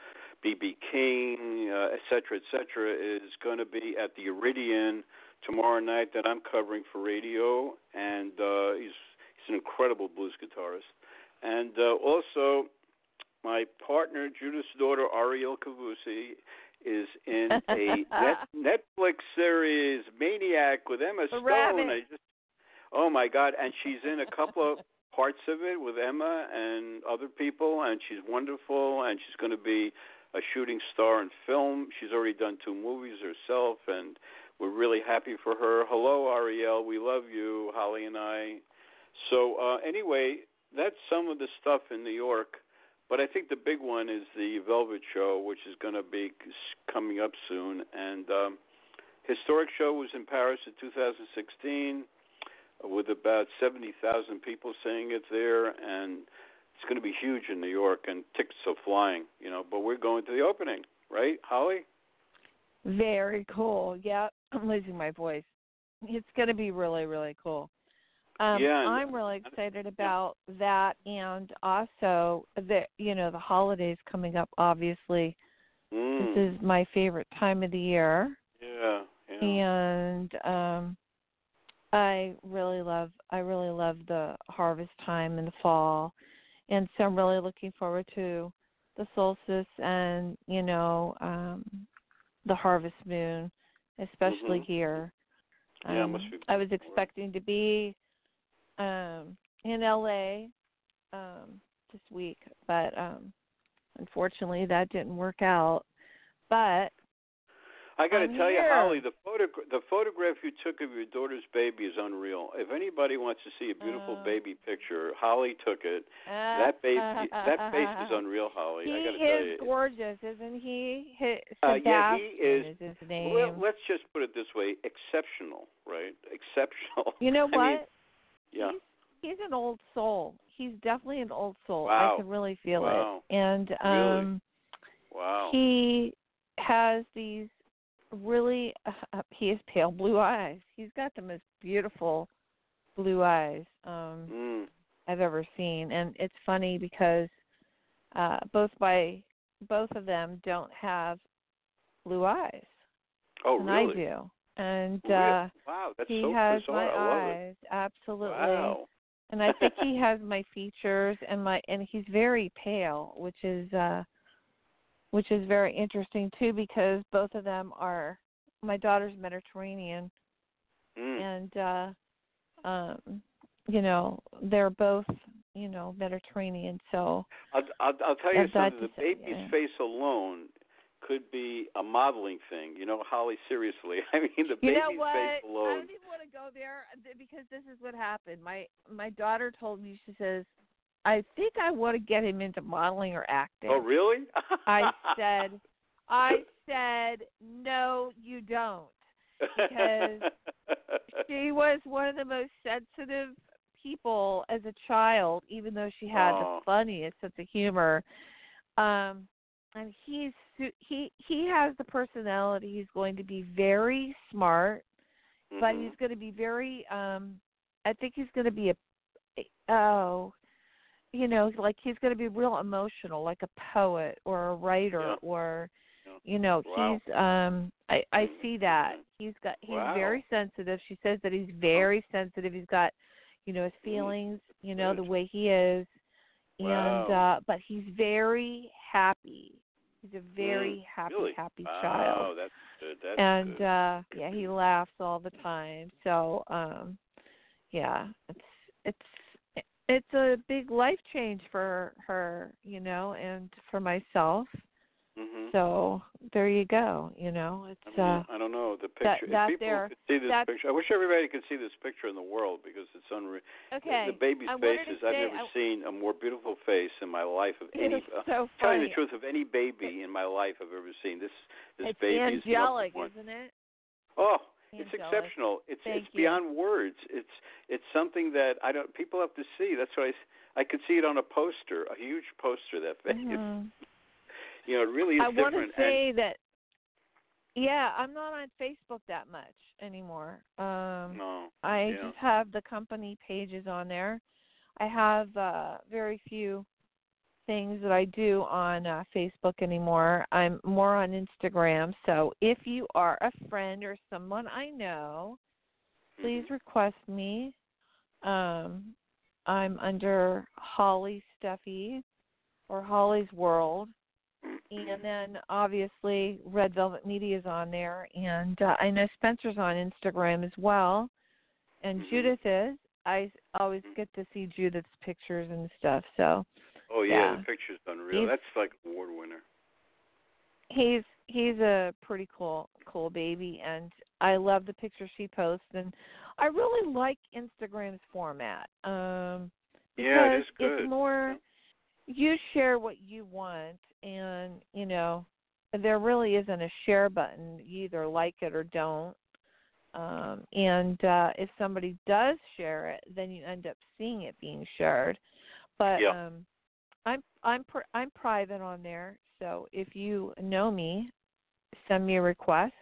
B.B. King, uh, et cetera, et cetera, is going to be at the Iridium tomorrow night that I'm covering for radio, and uh, he's he's an incredible blues guitarist. And uh, also, my partner, Judith's daughter, Ariel Cavusi, is in *laughs* a net, Netflix series, Maniac, with Emma Stone. I just, oh my God! And she's in a couple of *laughs* parts of it with Emma and other people, and she's wonderful, and she's going to be a shooting star in film. She's already done two movies herself, and we're really happy for her. Hello, Ariel. We love you, Holly and I. So, uh, anyway, that's some of the stuff in New York. But I think the big one is the Velvet Show, which is going to be coming up soon. And um, historic show was in Paris in 2016 uh, with about 70,000 people seeing it there, and it's going to be huge in New York, and tickets are flying. You know, but we're going to the opening, right, Holly? Very cool. Yeah, I'm losing my voice. It's going to be really, really cool. Um, Yeah, I'm really excited about that, and also the you know the holidays coming up. Obviously, Mm. this is my favorite time of the year, yeah, yeah. and um, I really love I really love the harvest time in the fall, and so I'm really looking forward to the solstice and you know um, the harvest moon, especially Mhm. here. Yeah, Um, must be I was expecting to be um, in LA um, this week, but um, unfortunately that didn't work out. But I got to tell you. Holly, the photo the photograph you took of your daughter's baby is unreal. If anybody wants to see a beautiful Uh. baby picture, Holly took it. That *laughs* baby, that face is unreal, Holly. He I got to tell is you. gorgeous, isn't he? he Uh, yeah, he is- his name. Well, let's just put it this way: exceptional, right? Exceptional. you know *laughs* I what? mean, yeah. He's, he's an old soul. He's definitely an old soul. Wow. I can really feel Wow. it. And Really? um Wow. he has these really uh, *laughs* he has pale blue eyes. He's got the most beautiful blue eyes um Mm. I've ever seen and it's funny because uh both by both of them don't have blue eyes Oh, and really? I do. And uh Wow, that's he so has bizarre. my eyes absolutely. Wow. And I think he has my features and my and he's very pale, which is uh which is very interesting too because both of them are my daughter's Mediterranean Mm. and uh um you know, they're both you know Mediterranean. So I'll I'll, I'll tell you something. The to say, baby's yeah. face alone could be a modeling thing. You know, Holly. Seriously, *laughs* I mean, the baby's you know what? face I alone. don't even want to go there because this is what happened. My my daughter told me she says, "I think I want to get him into modeling or acting." Oh, really? I *laughs* said, I said, no, you don't. because *laughs* She was one of the most sensitive people as a child, even though she had the funniest sense of humor. Um, and he's he he has the personality. He's going to be very smart, but Mhm. he's going to be very. um I think he's going to be a oh, you know, like he's going to be real emotional, like a poet or a writer Yeah. or you know Wow. he's um i i Mhm. see that he's got he's Wow. very sensitive she says that he's very sensitive he's got you know his feelings you know the way he is and uh but he's very happy he's a very Mm, happy really? happy wow, child that's good. That's and good. uh yeah he *clears throat* laughs all the time so um yeah it's it's it's a big life change for her you know and for myself Mhm. so there you go you know it's. I, mean, uh I don't know the picture. that if people there- could see this that- picture, I wish everybody could see this picture in the world because it's unreal. okay The baby's face is. I've never I- seen a more beautiful face in my life of any. uh, so telling the truth of any baby in my life I've ever seen. This this it's baby angelic is isn't it Oh, it's Angelic. exceptional. It's Thank it's you. beyond words. It's it's something that I don't. People have to see. That's why I, I could see it on a poster, a huge poster. That face. Mhm. You know, it really is I want different. to say that yeah I'm not on Facebook that much anymore um no, I yeah. just have the company pages on there. I have uh very few things that I do on uh, Facebook anymore. I'm more on Instagram. So if you are a friend or someone I know, please Mhm. request me. Um I'm under Holly Stuffy or Holly's World. And then obviously Red Velvet Media is on there, and uh, I know Spencer's on Instagram as well, and Mhm. Judith is. I always get to see Judith's pictures and stuff. So Oh yeah, yeah. the picture's unreal. He's- That's like award winner. he's he's a pretty cool cool baby, and I love the pictures she posts, and I really like Instagram's format. Um, Yeah, it is good. it's more you share what you want and you know there really isn't a share button. You either like it or don't. Um and uh if somebody does share it then you end up seeing it being shared. But Yeah. um i'm i'm pr- i'm private on there. So if you know me send me a request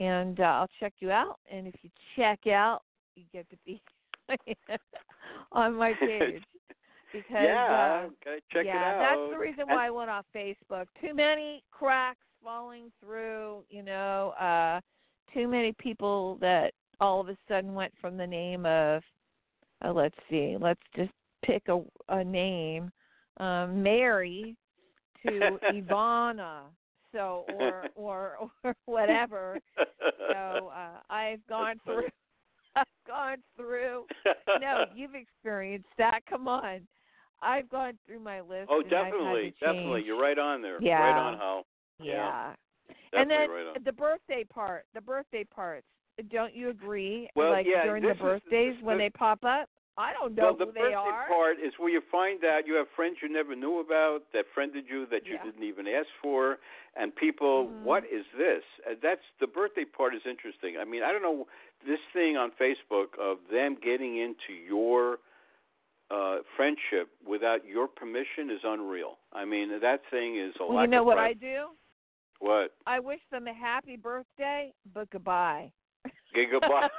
and uh, i'll check you out. And if you check out you get to be *laughs* on my *laughs* page because yeah, uh, check yeah, it out. that's the reason why I went off Facebook. Too many cracks falling through, you know, uh too many people that all of a sudden went from the name of uh, let's see, let's just pick a a name, um Mary to *laughs* Ivana. So or *laughs* or or whatever. So uh I've gone through *laughs* I've gone through no, you've experienced that. Come on. I've gone through my list. oh, and I've had to definitely, definitely. You're right on there. Yeah. Right on, Hal. Yeah. Yeah, and then right the birthday part, the birthday parts. Don't you agree? Well, like yeah, during the birthdays when this- they pop up? I don't know well, the who they birthday are. part is where you find out you have friends you never knew about that friended you that you Yeah. didn't even ask for, and people, Mhm. what is this? Uh, That's the birthday part is interesting. I mean, I don't know this thing on Facebook of them getting into your uh friendship without your permission is unreal. I mean, that thing is a well, lack you know what I do? What? I wish them a happy birthday, but goodbye. Okay, goodbye. *laughs*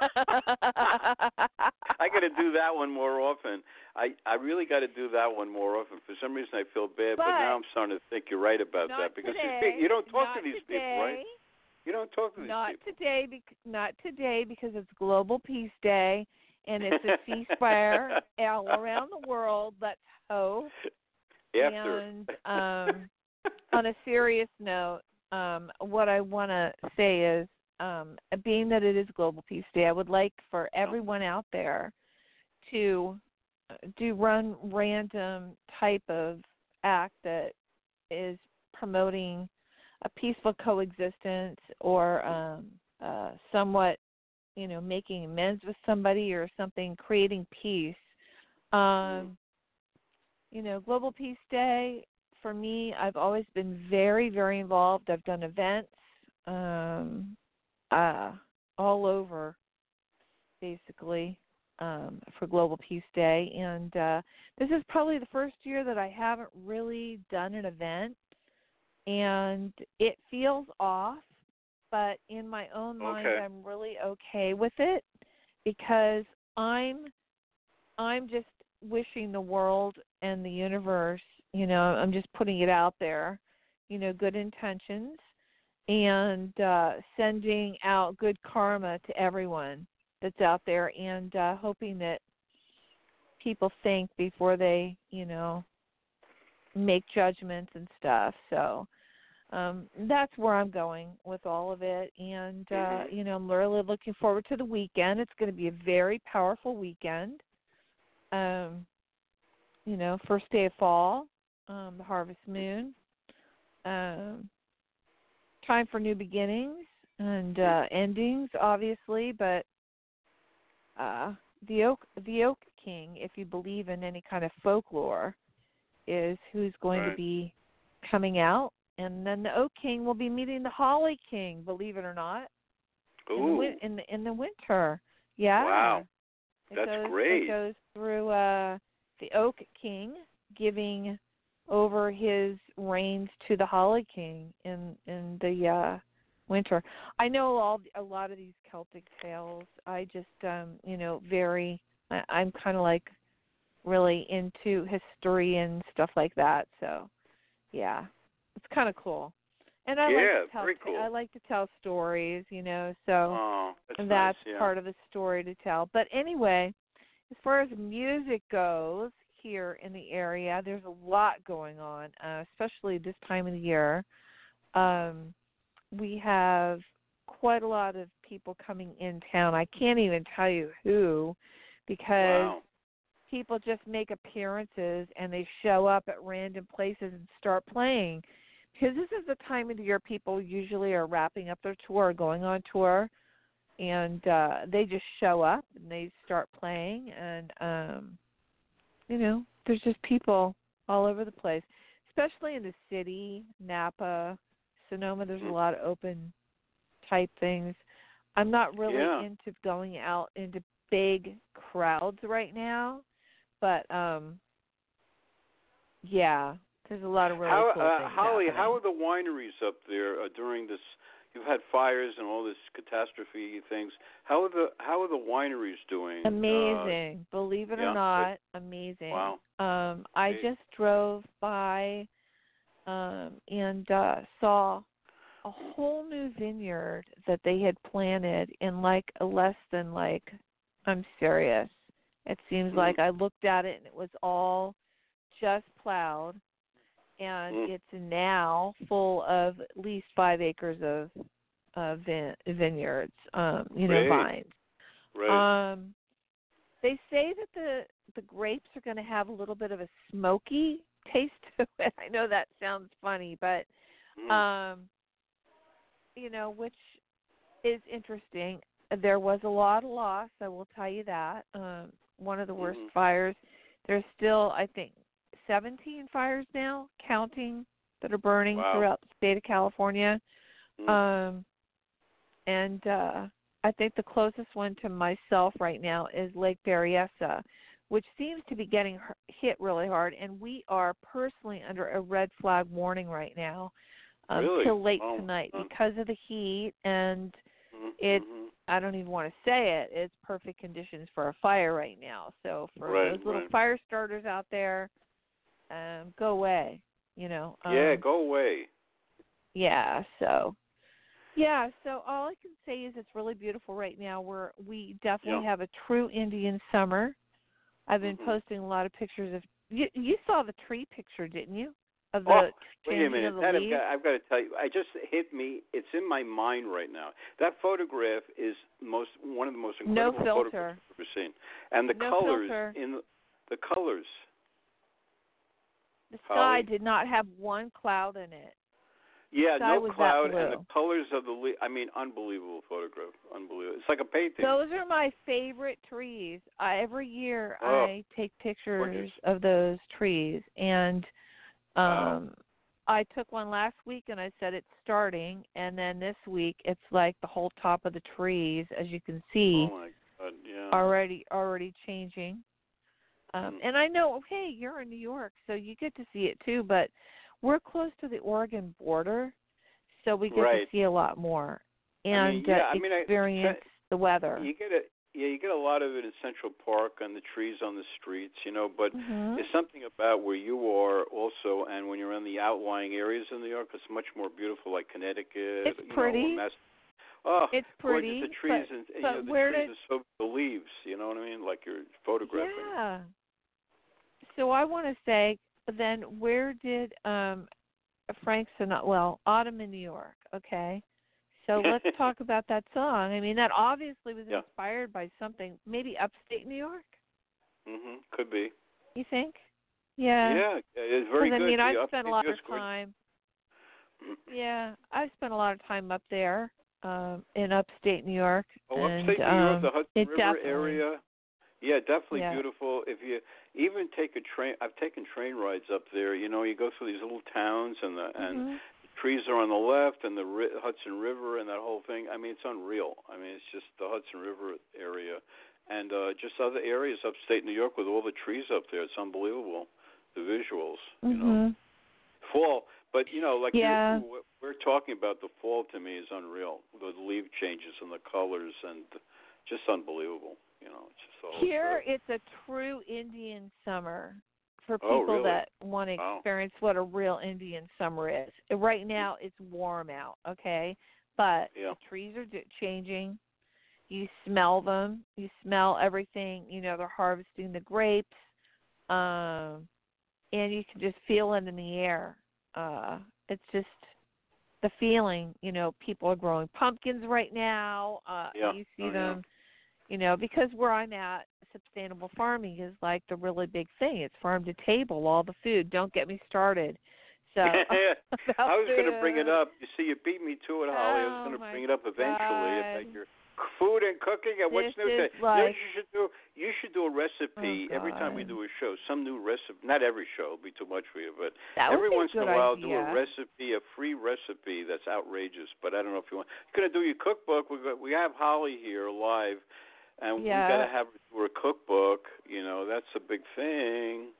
I got to do that one more often. I I really got to do that one more often. For some reason, I feel bad, but, But now I'm starting to think you're right about that because today, you don't talk to these today, people, right? You don't talk to these Not people. today, bec- not today because it's Global Peace Day and it's a ceasefire all around the world. Let's hope. *laughs* After. And um, on a serious note, um, what I want to say is, um, being that it is Global Peace Day, I would like for everyone out there to do run random type of act that is promoting a peaceful coexistence or um uh somewhat you know making amends with somebody or something creating peace. Um you know global peace day for me i've always been very very involved. I've done events um uh all over basically um for global peace day. And uh this is probably the first year that i haven't really done an event. And it feels off but in my own mind Okay. i'm really okay with it because i'm i'm just wishing the world and the universe you know i'm just putting it out there you know good intentions and uh sending out good karma to everyone that's out there and uh hoping that people think before they you know make judgments and stuff so um that's where i'm going with all of it and uh Mhm. you know i'm really looking forward to the weekend. It's going to be a very powerful weekend. Um you know first day of fall um the harvest moon. Um time for new beginnings and uh endings obviously but uh the oak the oak king if you believe in any kind of folklore is who's going to be coming out and then the oak king will be meeting the holly king believe it or not in the, in the in the winter yeah Wow. it That's goes, great. It goes through uh, the Oak King giving over his reins to the Holly King in in the uh, winter. I know all a lot of these Celtic tales. I just um, you know very. I, I'm kind of like really into history and stuff like that. So yeah, it's kind of cool. And I Yeah, like to tell cool. I like to tell stories, you know. So Oh, that's and nice. that's yeah. part of the story to tell. But anyway, as far as music goes here in the area, there's a lot going on, uh, especially this time of the year. Um, we have quite a lot of people coming in town. I can't even tell you who, because Wow. people just make appearances and they show up at random places and start playing. Because this is the time of the year people usually are wrapping up their tour, going on tour, and uh they just show up and they start playing and um you know, there's just people all over the place. Especially in the city, Napa, Sonoma, there's a Mhm. lot of open type things. I'm not really Yeah. into going out into big crowds right now, but um yeah, there's a lot of really how, cool uh, things Holly, happening. how are the wineries up there uh, during this? You've had fires and all this catastrophe things. How are the how are the wineries doing? Uh, Amazing. Believe it yeah, or not, amazing. Wow. Um I just drove by um and uh saw a whole new vineyard that they had planted in like a less than like I'm serious. It seems Mm. like I looked at it and it was all just plowed and Mm. it's now full of at least five acres of uh vin- vineyards, um, you know, vines. right. Um, they say that the the grapes are going to have a little bit of a smoky taste *laughs* to it. I know that sounds funny, but Mm. um, you know, which is interesting. There was a lot of loss, I will tell you that. Um, one of the worst Mhm. fires. There's still, I think, 17 fires now, counting that are burning Wow. throughout the state of California. Mm. Um, and uh, I think the closest one to myself right now is Lake Berryessa, which seems to be getting h- hit really hard. And we are personally under a red flag warning right now um, Really? till late Oh, tonight huh. because of the heat. And Mhm, it- mhm. I don't even want to say it. It's perfect conditions for a fire right now. So for Right, those little right. fire starters out there, um, go away. You know. Um, yeah, go away. yeah so yeah so all i can say is it's really beautiful right now we're we definitely Yeah. have a true indian summer i've been Mhm. posting a lot of pictures of you you saw the tree picture didn't you of the Oh, Wait a minute, of the that I've got, I've got to tell you, I just hit me. It's in my mind right now. That photograph is most one of the most No incredible filter. photographs I've ever seen, and the No colors filter. in the the colors. The Holly? sky did not have one cloud in it. Yeah, no cloud and the colors of the le- I mean, unbelievable photograph. Unbelievable. It's like a painting. Those are my favorite trees. I, every year Oh, I take pictures gorgeous. of those trees and um Wow. I took one last week and I said it's starting and then this week it's like the whole top of the trees as you can see oh my god, yeah. already already changing. Um and I know hey, you're in New York so you get to see it too, but we're close to the Oregon border so we get Right. to see a lot more I mean, and yeah, uh, I mean, I- experience the weather. You get a yeah, you get a lot of it in Central Park on the trees on the streets, you know, but Mhm. There's something about where you are also, and when you're in the outlying areas of New York, it's much more beautiful, like Connecticut. It's you know, pretty. Mass- oh, It's pretty. gorgeous. The trees but, and, and but you know, the where trees did are so the leaves. You know what I mean? Like you're photographing. yeah? So I want to say then, where did um Frank Sinatra? Well, Autumn in New York. Okay. So let's *laughs* talk about that song. I mean, that obviously was Yeah. inspired by something, maybe upstate New York. Mhm. Could be. You think? Yeah. Yeah, it's very good. I mean, I've spent a lot of time. *clears throat* Yeah, I've spent a lot of time up there, um, in upstate New York. Oh, and, upstate New um, York, the Hudson River area. Yeah, definitely Yeah. beautiful. If you even take a train, I've taken train rides up there. You know, you go through these little towns, and the and Mhm. the trees are on the left, and the ri- Hudson River, and that whole thing. I mean, it's unreal. I mean, it's just the Hudson River area, and uh just other areas upstate New York with all the trees up there. It's unbelievable, the visuals. You know, Mhm. fall. But you know, like Yeah. you're, we're talking about, the fall to me is unreal. The leaf changes and the colors, and just unbelievable. You know, it's just whole Here, trip. it's a true Indian summer for Oh, people really? that want to Wow. experience what a real Indian summer is. Right now, it's warm out, okay, but Yeah. the trees are changing. You smell them. You smell everything. You know they're harvesting the grapes, um, and you can just feel it in the air. Uh, it's just the feeling. You know, people are growing pumpkins right now. Uh, Yeah. You see Oh, yeah. You know because where i'm at sustainable farming is like the really big thing it's farm to table all the food don't get me started so *laughs* *laughs* I was going to bring it uh, up. You see, you beat me to it, Holly. I was Oh, going to bring it up eventually about your food and cooking and what's This new. today. you know you should do? You should do a recipe Oh, every time we do a show. Some new recipe. Not every show; it'll be too much for you. But that every once in a while, idea. do a recipe, a free recipe that's outrageous. But I don't know if you want. You're going to do your cookbook. We got we have Holly here live, and Yeah. we got to have her do cookbook. You know, that's a big thing.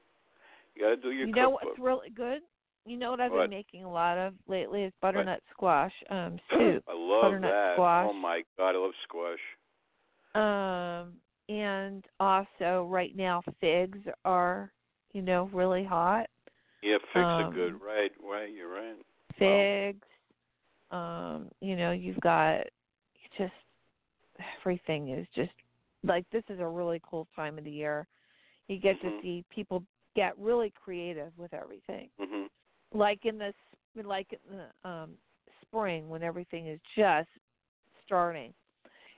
You got to do your you know cookbook. what's really good you know what i've What? been making a lot of lately is butternut squash um *clears throat* soup I love butternut that. squash. Oh my god, I love squash. um and also right now figs are you know really hot Yeah, figs are good. Um, Right, right. You're right. figs. Um, you know, you've got just everything is just like this is a really cool time of the year. You get Mhm. to see people get really creative with everything. Mhm. Like in the like in the um spring when everything is just starting.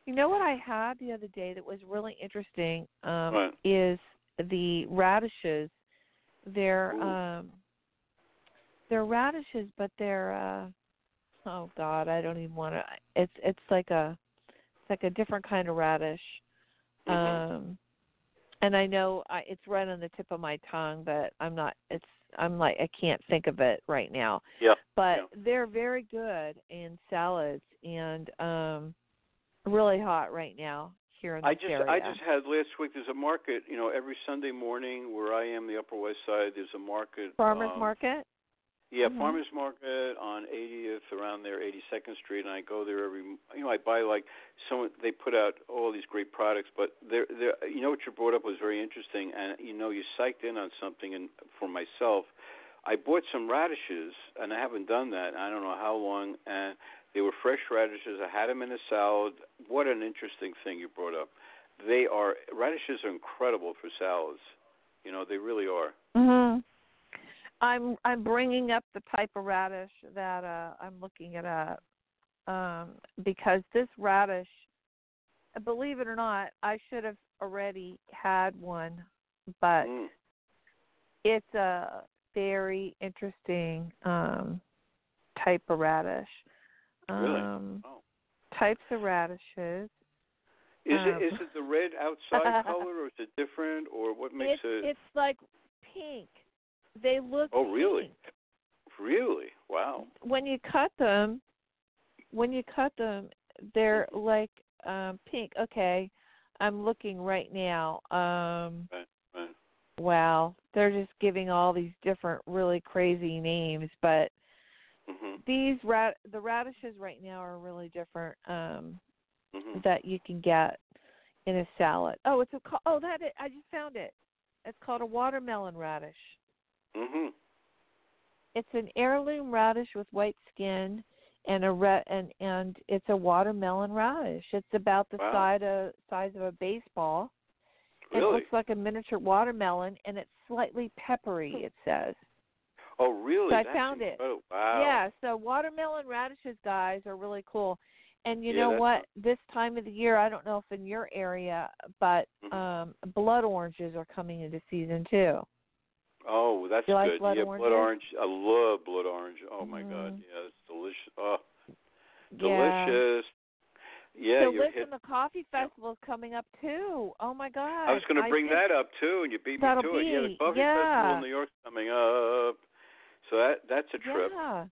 You know what I had the other day that was really interesting um What? is the radishes. They're Ooh. um they're radishes but they're uh oh god, I don't even want to it's it's like a it's like a different kind of radish. Mhm. Um and I know I, it's right on the tip of my tongue, but I'm not. It's I'm like I can't think of it right now. Yeah. But yeah. they're very good in salads and um really hot right now here in this I just area. I just had last week there's a market, you know, every Sunday morning where I am, the Upper West Side, there's a market. farmers um, market. Yeah, Mhm. farmers market on 80th around there, 82nd Street, and I go there every. You know, I buy like some. They put out all these great products, but they're they're. You know what you brought up was very interesting, and you know you psyched in on something. And for myself, I bought some radishes, and I haven't done that. I don't know how long, and they were fresh radishes. I had them in a salad. What an interesting thing you brought up. They are radishes are incredible for salads. You know, they really are. Mhm. I'm I'm bringing up the type of radish that uh I'm looking it up um because this radish believe it or not I should have already had one but Mm. it's a very interesting um type of radish. Really? Um Oh. types of radishes. Is Um, it is it the red outside *laughs* color, or is it different, or what makes it's it? it's like pink. They look Oh, really? pink. Really? Wow. When you cut them, when you cut them, they're Mm-hmm. like um pink. Okay. I'm looking right now. Um Right. Right. wow, they're just giving all these different really crazy names, but Mhm. these rat the radishes right now are really different um Mhm. that you can get in a salad. Oh, it's a oh that I just found it. It's called a watermelon radish. Mhm. It's an heirloom radish with white skin and a red and and it's a watermelon radish. It's about the Wow. size of size of a baseball. Really? It looks like a miniature watermelon and it's slightly peppery, it says. Oh, really? So I That's found it. incredible. Wow. Yeah, so watermelon radishes guys are really cool. And you Yeah, know what? This time of the year, I don't know if in your area, but Mhm. um blood oranges are coming into season too. Oh, that's You like good. blood yeah, oranges? blood orange. I love blood orange. Oh my God. Mhm. Yeah, it's delicious. Oh, delicious. Yeah, so listen, hit. the coffee festival is coming up too. Oh my God! I was going to bring think- that up too, and you beat me to it. Yeah, the coffee yeah. festival in New York's coming up. So that that's a trip. Yeah.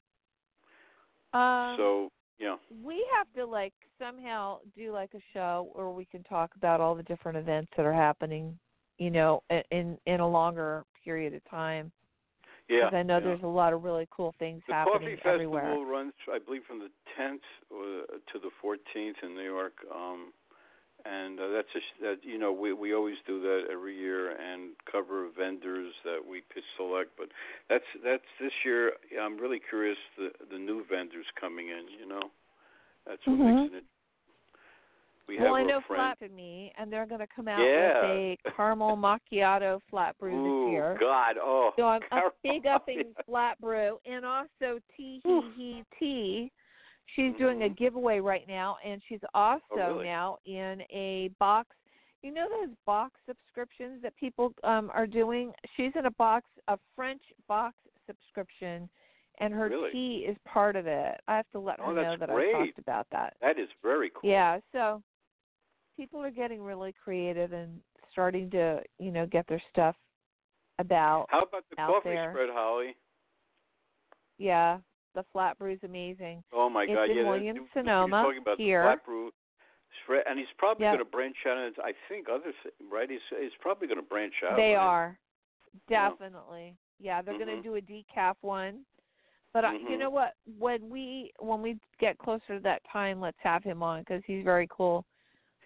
Um, so yeah. we have to like somehow do like a show where we can talk about all the different events that are happening, you know, in in a longer period of time. Yeah. Because I know yeah. there's a lot of really cool things The happening coffee everywhere. festival runs, I believe, from the 10th uh, to the 14th in New York, um, and uh, that's a, sh- that you know we we always do that every year and cover vendors that we select. But that's that's this year. I'm really curious the the new vendors coming in. You know, that's what Mhm. makes it. We well, I know friend. Flat to me, and they're going to come out Yeah. with a caramel macchiato flat brew Ooh, this year. God! Oh, So I'm, I'm big upping *laughs* flat brew, and also Tea Hee Hee Tea. She's doing a Mhm. giveaway right now, and she's also Oh, really? now in a box. You know those box subscriptions that people um are doing? She's in a box, a French box subscription, and her Really? tea is part of it. I have to let her Oh, know that great. I talked about that. that is very cool. Yeah, so people are getting really creative and starting to, you know, get their stuff about. How about the coffee there. spread, Holly? Yeah, the flat brew is amazing. Oh my It's God! in yeah, Williams, you're Sonoma, talking about here. the flat brew, spread, and he's probably Yep. going to branch out into I think other th- right. He's he's probably going to branch out. They right? are definitely. Yeah, they're going Mhm. to do a decaf one. But I, you know what? When we when we get closer to that time, let's have him on because he's very cool.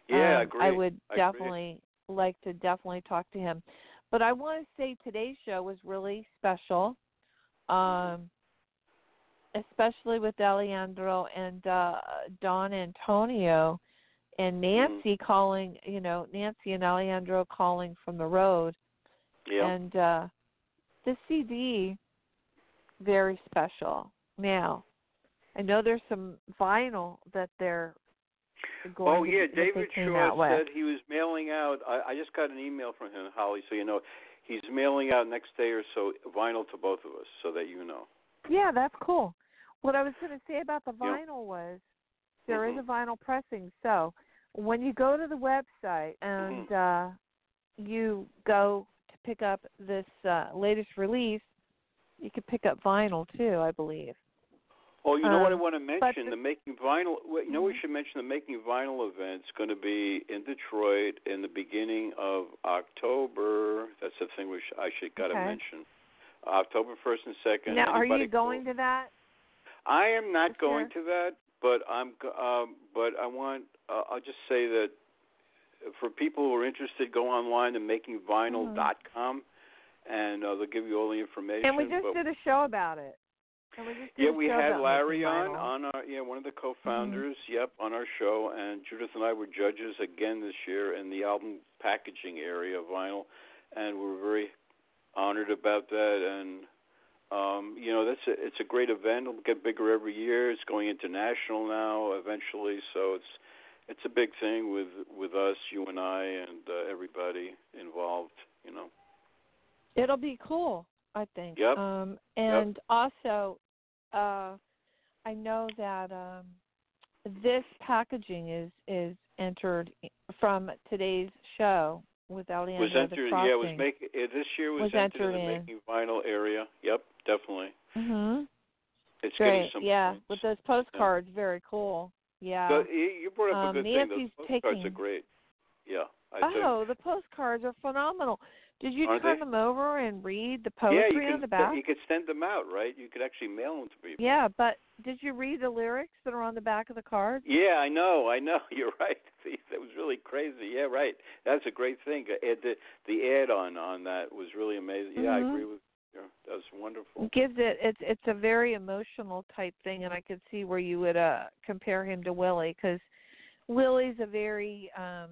Yeah, um, agree. I would I agree. definitely like to definitely talk to him. But I want to say today's show was really special, Mm-hmm. um, especially with Alejandro and uh, Don Antonio and Mm-hmm. Nancy calling. You know, Nancy and Alejandro calling from the road, Yeah. and uh, the CD very special. Now, I know there's some vinyl that they're oh yeah, David came Shaw out with. said he was mailing out. I, I just got an email from him, Holly. So you know, he's mailing out next day or so vinyl to both of us, so that you know. Yeah, that's cool. What I was going to say about the Yeah. vinyl was there is Mhm. a vinyl pressing. So when you go to the website and Mm-hmm. uh, you go to pick up this uh, latest release, you can pick up vinyl too, I believe. Oh, you know what I Um, want to mention? the- The, making vinyl. You know, we Mhm. should mention the making vinyl event's going to be in Detroit in the beginning of October. That's the thing we sh- I should got to Okay. mention. October first and second. now, are you going go- to that? I am not this going year? to that, but I'm. Um, but I want. Uh, I'll just say that for people who are interested, go online to makingvinyl.com, and uh, they'll give you all the information. And we just but, did a show about it. Yeah, we had Larry on on our yeah one of the co-founders. Yep, on our show, and Judith and I were judges again this year in the album packaging area of vinyl, and we're very honored about that. And um, you know that's a, it's a great event. It'll get bigger every year. It's going international now eventually, so it's it's a big thing with with us, you and I, and uh, everybody involved. You know. It'll be cool, I think. Yep. Um and also uh I know that um this packaging is is entered from today's show with Alejandro was entered. Yeah, it was make it, this year was, Was entered, entered in the in. making vinyl area. Yep, definitely. Mhm. It's getting Great. some. Yeah, points. with those postcards, very cool. Yeah. But you brought up Um, a good Nancy's thing. Those postcards taking- are great. Yeah, I think. oh, the postcards are phenomenal. Did you Aren't turn they? them over and read the yeah, you poetry could on the back? you could send them out, right? You could actually mail them to people. Yeah, but did you read the lyrics that are on the back of the cards? Yeah, I know, I know. *laughs* You're right. *laughs* That was really crazy. Yeah, right. That's a great thing. Ed, the the add-on on that was really amazing. Yeah, I Mhm. agree with you. That was wonderful. It gives it it's it's a very emotional type thing, and I could see where you would uh compare him to Willie because Willie's a very um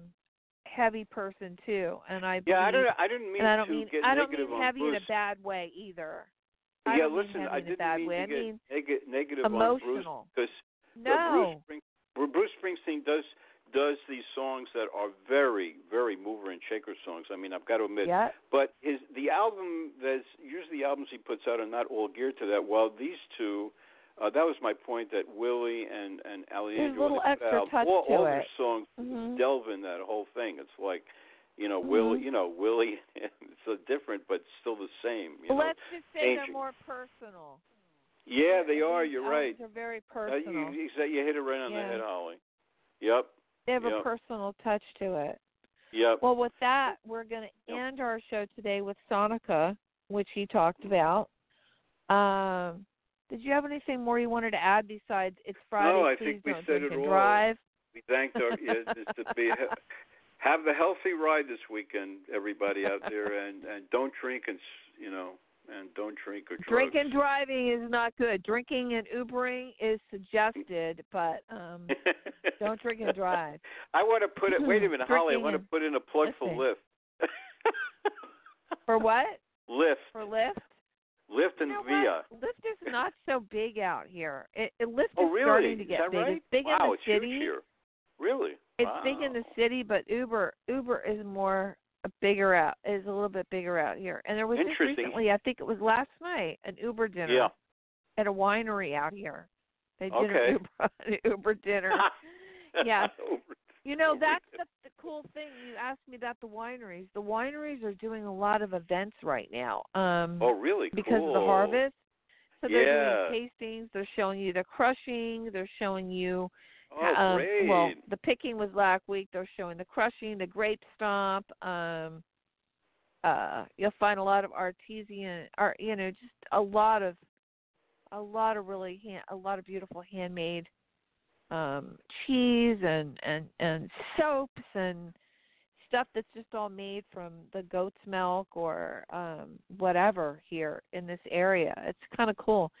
heavy person too, and I Yeah, I don't. I didn't mean I don't to mean get I don't negative mean heavy in a bad way either. I yeah, listen, I in a didn't bad mean way. to I get mean neg- negative emotional. on Bruce because no. Bruce, Spring, Bruce Springsteen does does these songs that are very, very mover and shaker songs. I mean, I've got to admit. Yeah. But his the album that's usually the albums he puts out are not all geared to that. While these two, uh, that was my point that Willie and and Alejandro little when they put extra touch all, to all it. their songs Mhm. delve in that whole thing. It's like. You know, Willie. Mhm. You know, Willie. *laughs* It's so different, but still the same. You. Let's just say they're more personal. yeah, they are. You're right. are very Uh, personal. you, you, you hit it right on Yeah. the head, Holly. Yep. they have a personal touch to it. Yep. Well, with that, we're going to Yep. end our show today with Sonica, which he talked about. Um, did you have anything more you wanted to add besides it's Friday? No, I think we said it all. drive. we thanked our yeah, just to be have the healthy ride this weekend, everybody out there, and and don't drink and you know and don't drink or drugs. Drinking and driving is not good. Drinking and Ubering is suggested, but um, *laughs* don't drink and drive. I want to put it. Wait a minute, Holly. I want to put in a plug for. Lyft. For what? *laughs* Lyft, For Lyft? Lyft You and know Via. what? Lyft is not so big out here. It, it Lyft Oh, is really? starting to get big. right? It's big wow, in the it's city. here. Really? It's wow. big in the city, but Uber Uber is more a bigger out is a little bit bigger out here. And there was just recently, I think it was last night, an Uber dinner Yeah. at a winery out here. They did Okay. an Uber *laughs* an Uber dinner. *laughs* Yes. You know, Uber that's dinner. the, the cool thing. You asked me about the wineries. The wineries are doing a lot of events right now. Um Oh, really? because cool. of the harvest. So they're Yeah. doing tastings, they're showing you the crushing, they're showing you Oh, um, great. well, the picking was last week. They're showing the crushing, the grape stomp. Um, uh, you'll find a lot of artesian, art, you know, just a lot of, a lot of really, hand, a lot of beautiful handmade um, cheese and and and soaps and stuff that's just all made from the goat's milk or um whatever here in this area. It's kind of cool.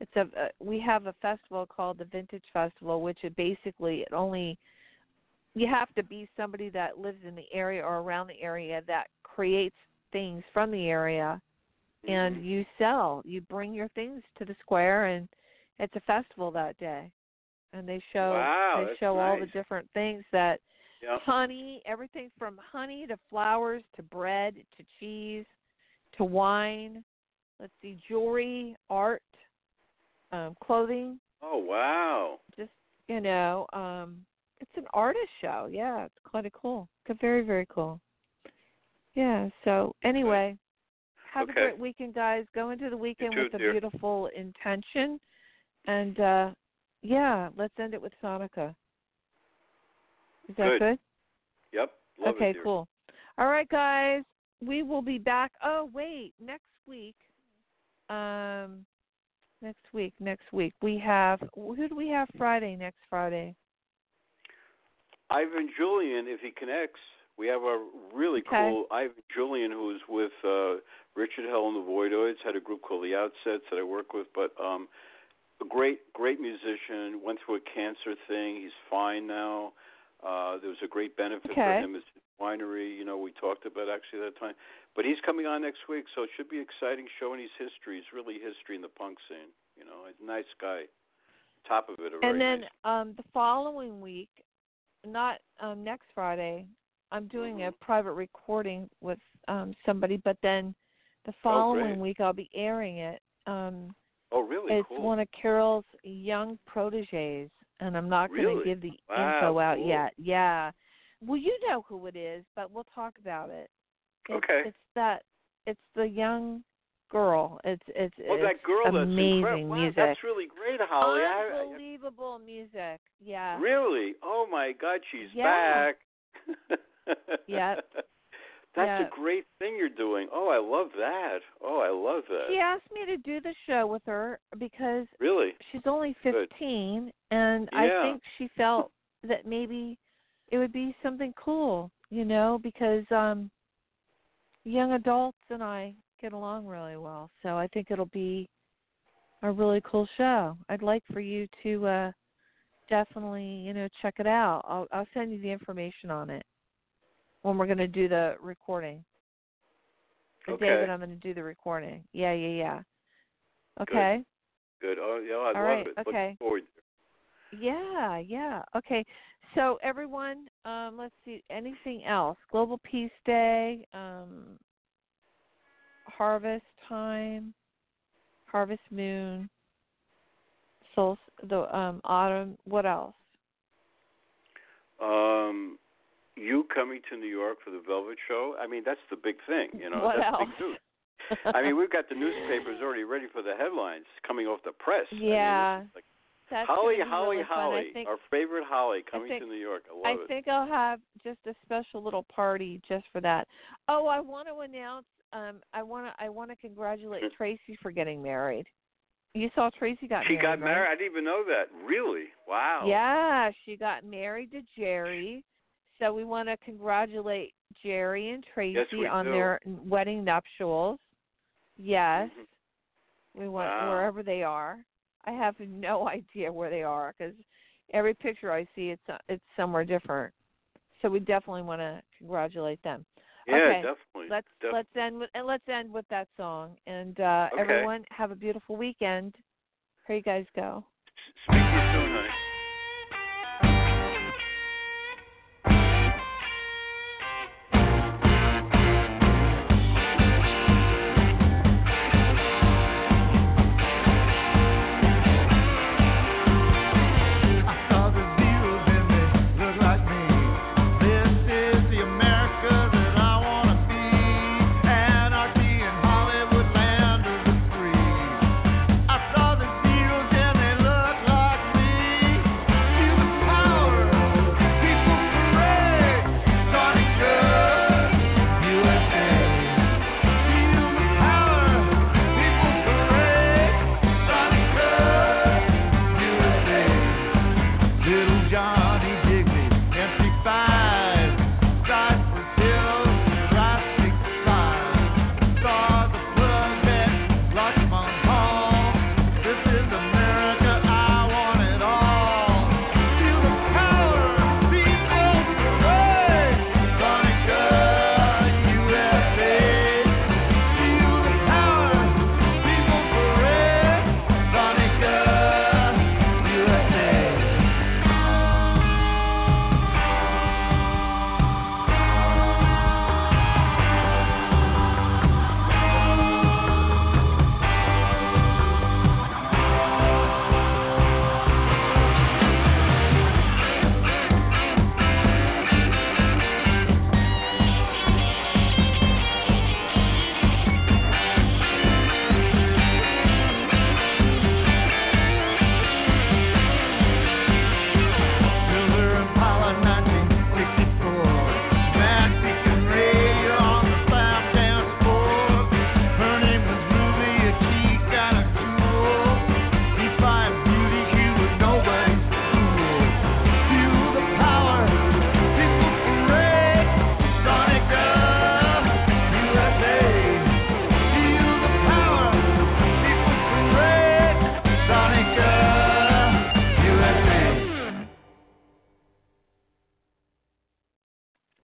It's a uh, we have a festival called the Vintage Festival, which it basically it only you have to be somebody that lives in the area or around the area that creates things from the area and Mhm. you sell. You bring your things to the square and it's a festival that day. And they show Wow, they show all the different things that Yep. honey, everything from honey to flowers to bread to cheese to wine. Let's see, jewelry, art, um, clothing. Oh, wow. Just you know, um, it's an artist show. Yeah, it's quite of cool. It's very very cool. Yeah. So anyway, have Okay. a great weekend, guys. Go into the weekend too, with a dear. beautiful intention, and uh yeah, let's end it with Sonica. Is that Good. good? Yep. Love okay, cool. All right, guys. We will be back. Oh, wait, next week. Um, next week. Next week we have. Who do we have Friday? Next Friday. Ivan Julian, if he connects, we have a really Okay. cool Ivan Julian who's with uh, Richard Hell and the Voidoids. Had a group called the Outsets that I work with, but um, a great, great musician. Went through a cancer thing. He's fine now. Uh, there was a great benefit Okay. for him. His winery, you know, we talked about actually that time. But he's coming on next week, so it should be exciting showing his history. He's really history in the punk scene. You know, a nice guy. Top of it, a and then nice. um the following week, not um next Friday, I'm doing a Mhm. private recording with um somebody, but then the Oh, following great. week I'll be airing it. Um Oh, really? it's cool. one of Carol's young proteges, and I'm not going to give the Wow, info out cool. yet. Yeah. Well, you know who it is, but we'll talk about it. It's, Okay. It's that. It's the young girl. It's it's Oh, it's that girl that's amazing incredible. Wow, music. That's really great, Holly. I- I- Unbelievable music. Yeah. Really? Oh my God, she's Yeah. back. *laughs* Yep. That's Yep. a great thing you're doing. Oh, I love that. Oh, I love that. She asked me to do the show with her because Really? she's only Good. 15 and Yeah. I think she felt *laughs* that maybe it would be something cool, you know, because um young adults and I get along really well. So I think it'll be a really cool show. I'd like for you to uh definitely, you know, check it out. I'll I'll send you the information on it when we're going to do the recording. The day that I'm going to do the recording. Yeah, yeah, yeah. Okay. Good. Good. Oh, yeah, I All love right, it. okay. Yeah, yeah. Okay. So everyone, um, let's see, anything else? Global Peace Day, um, Harvest Time, Harvest Moon, Sol the um autumn, what else? Um, you coming to New York for the Velvet Show? I mean, that's the big thing. You know, what that's else? big news. *laughs* I mean, we've got the newspapers already ready for the headlines coming off the press. I mean, Yeah. like, That's Holly, Holly, really. Holly, think our favorite Holly coming think- to New York. I love I it. think I'll have just a special little party just for that. Oh, I want to announce. Um, I want to. I want to congratulate Tracy for getting married. You saw Tracy got she married. got right? married. I didn't even know that. Really? Wow. Yeah, she got married to Jerry. So we want to congratulate Jerry and Tracy Yes, on do. their wedding nuptials. Yes, Mhm. we want Wow. wherever they are. I have no *laughs* idea where they are because every picture I see, it's it's somewhere different. So we definitely want to congratulate them. Yeah, okay, definitely. Let's let's end with and let's end with that song. And uh Okay. everyone have a beautiful weekend. Here you guys go. Speak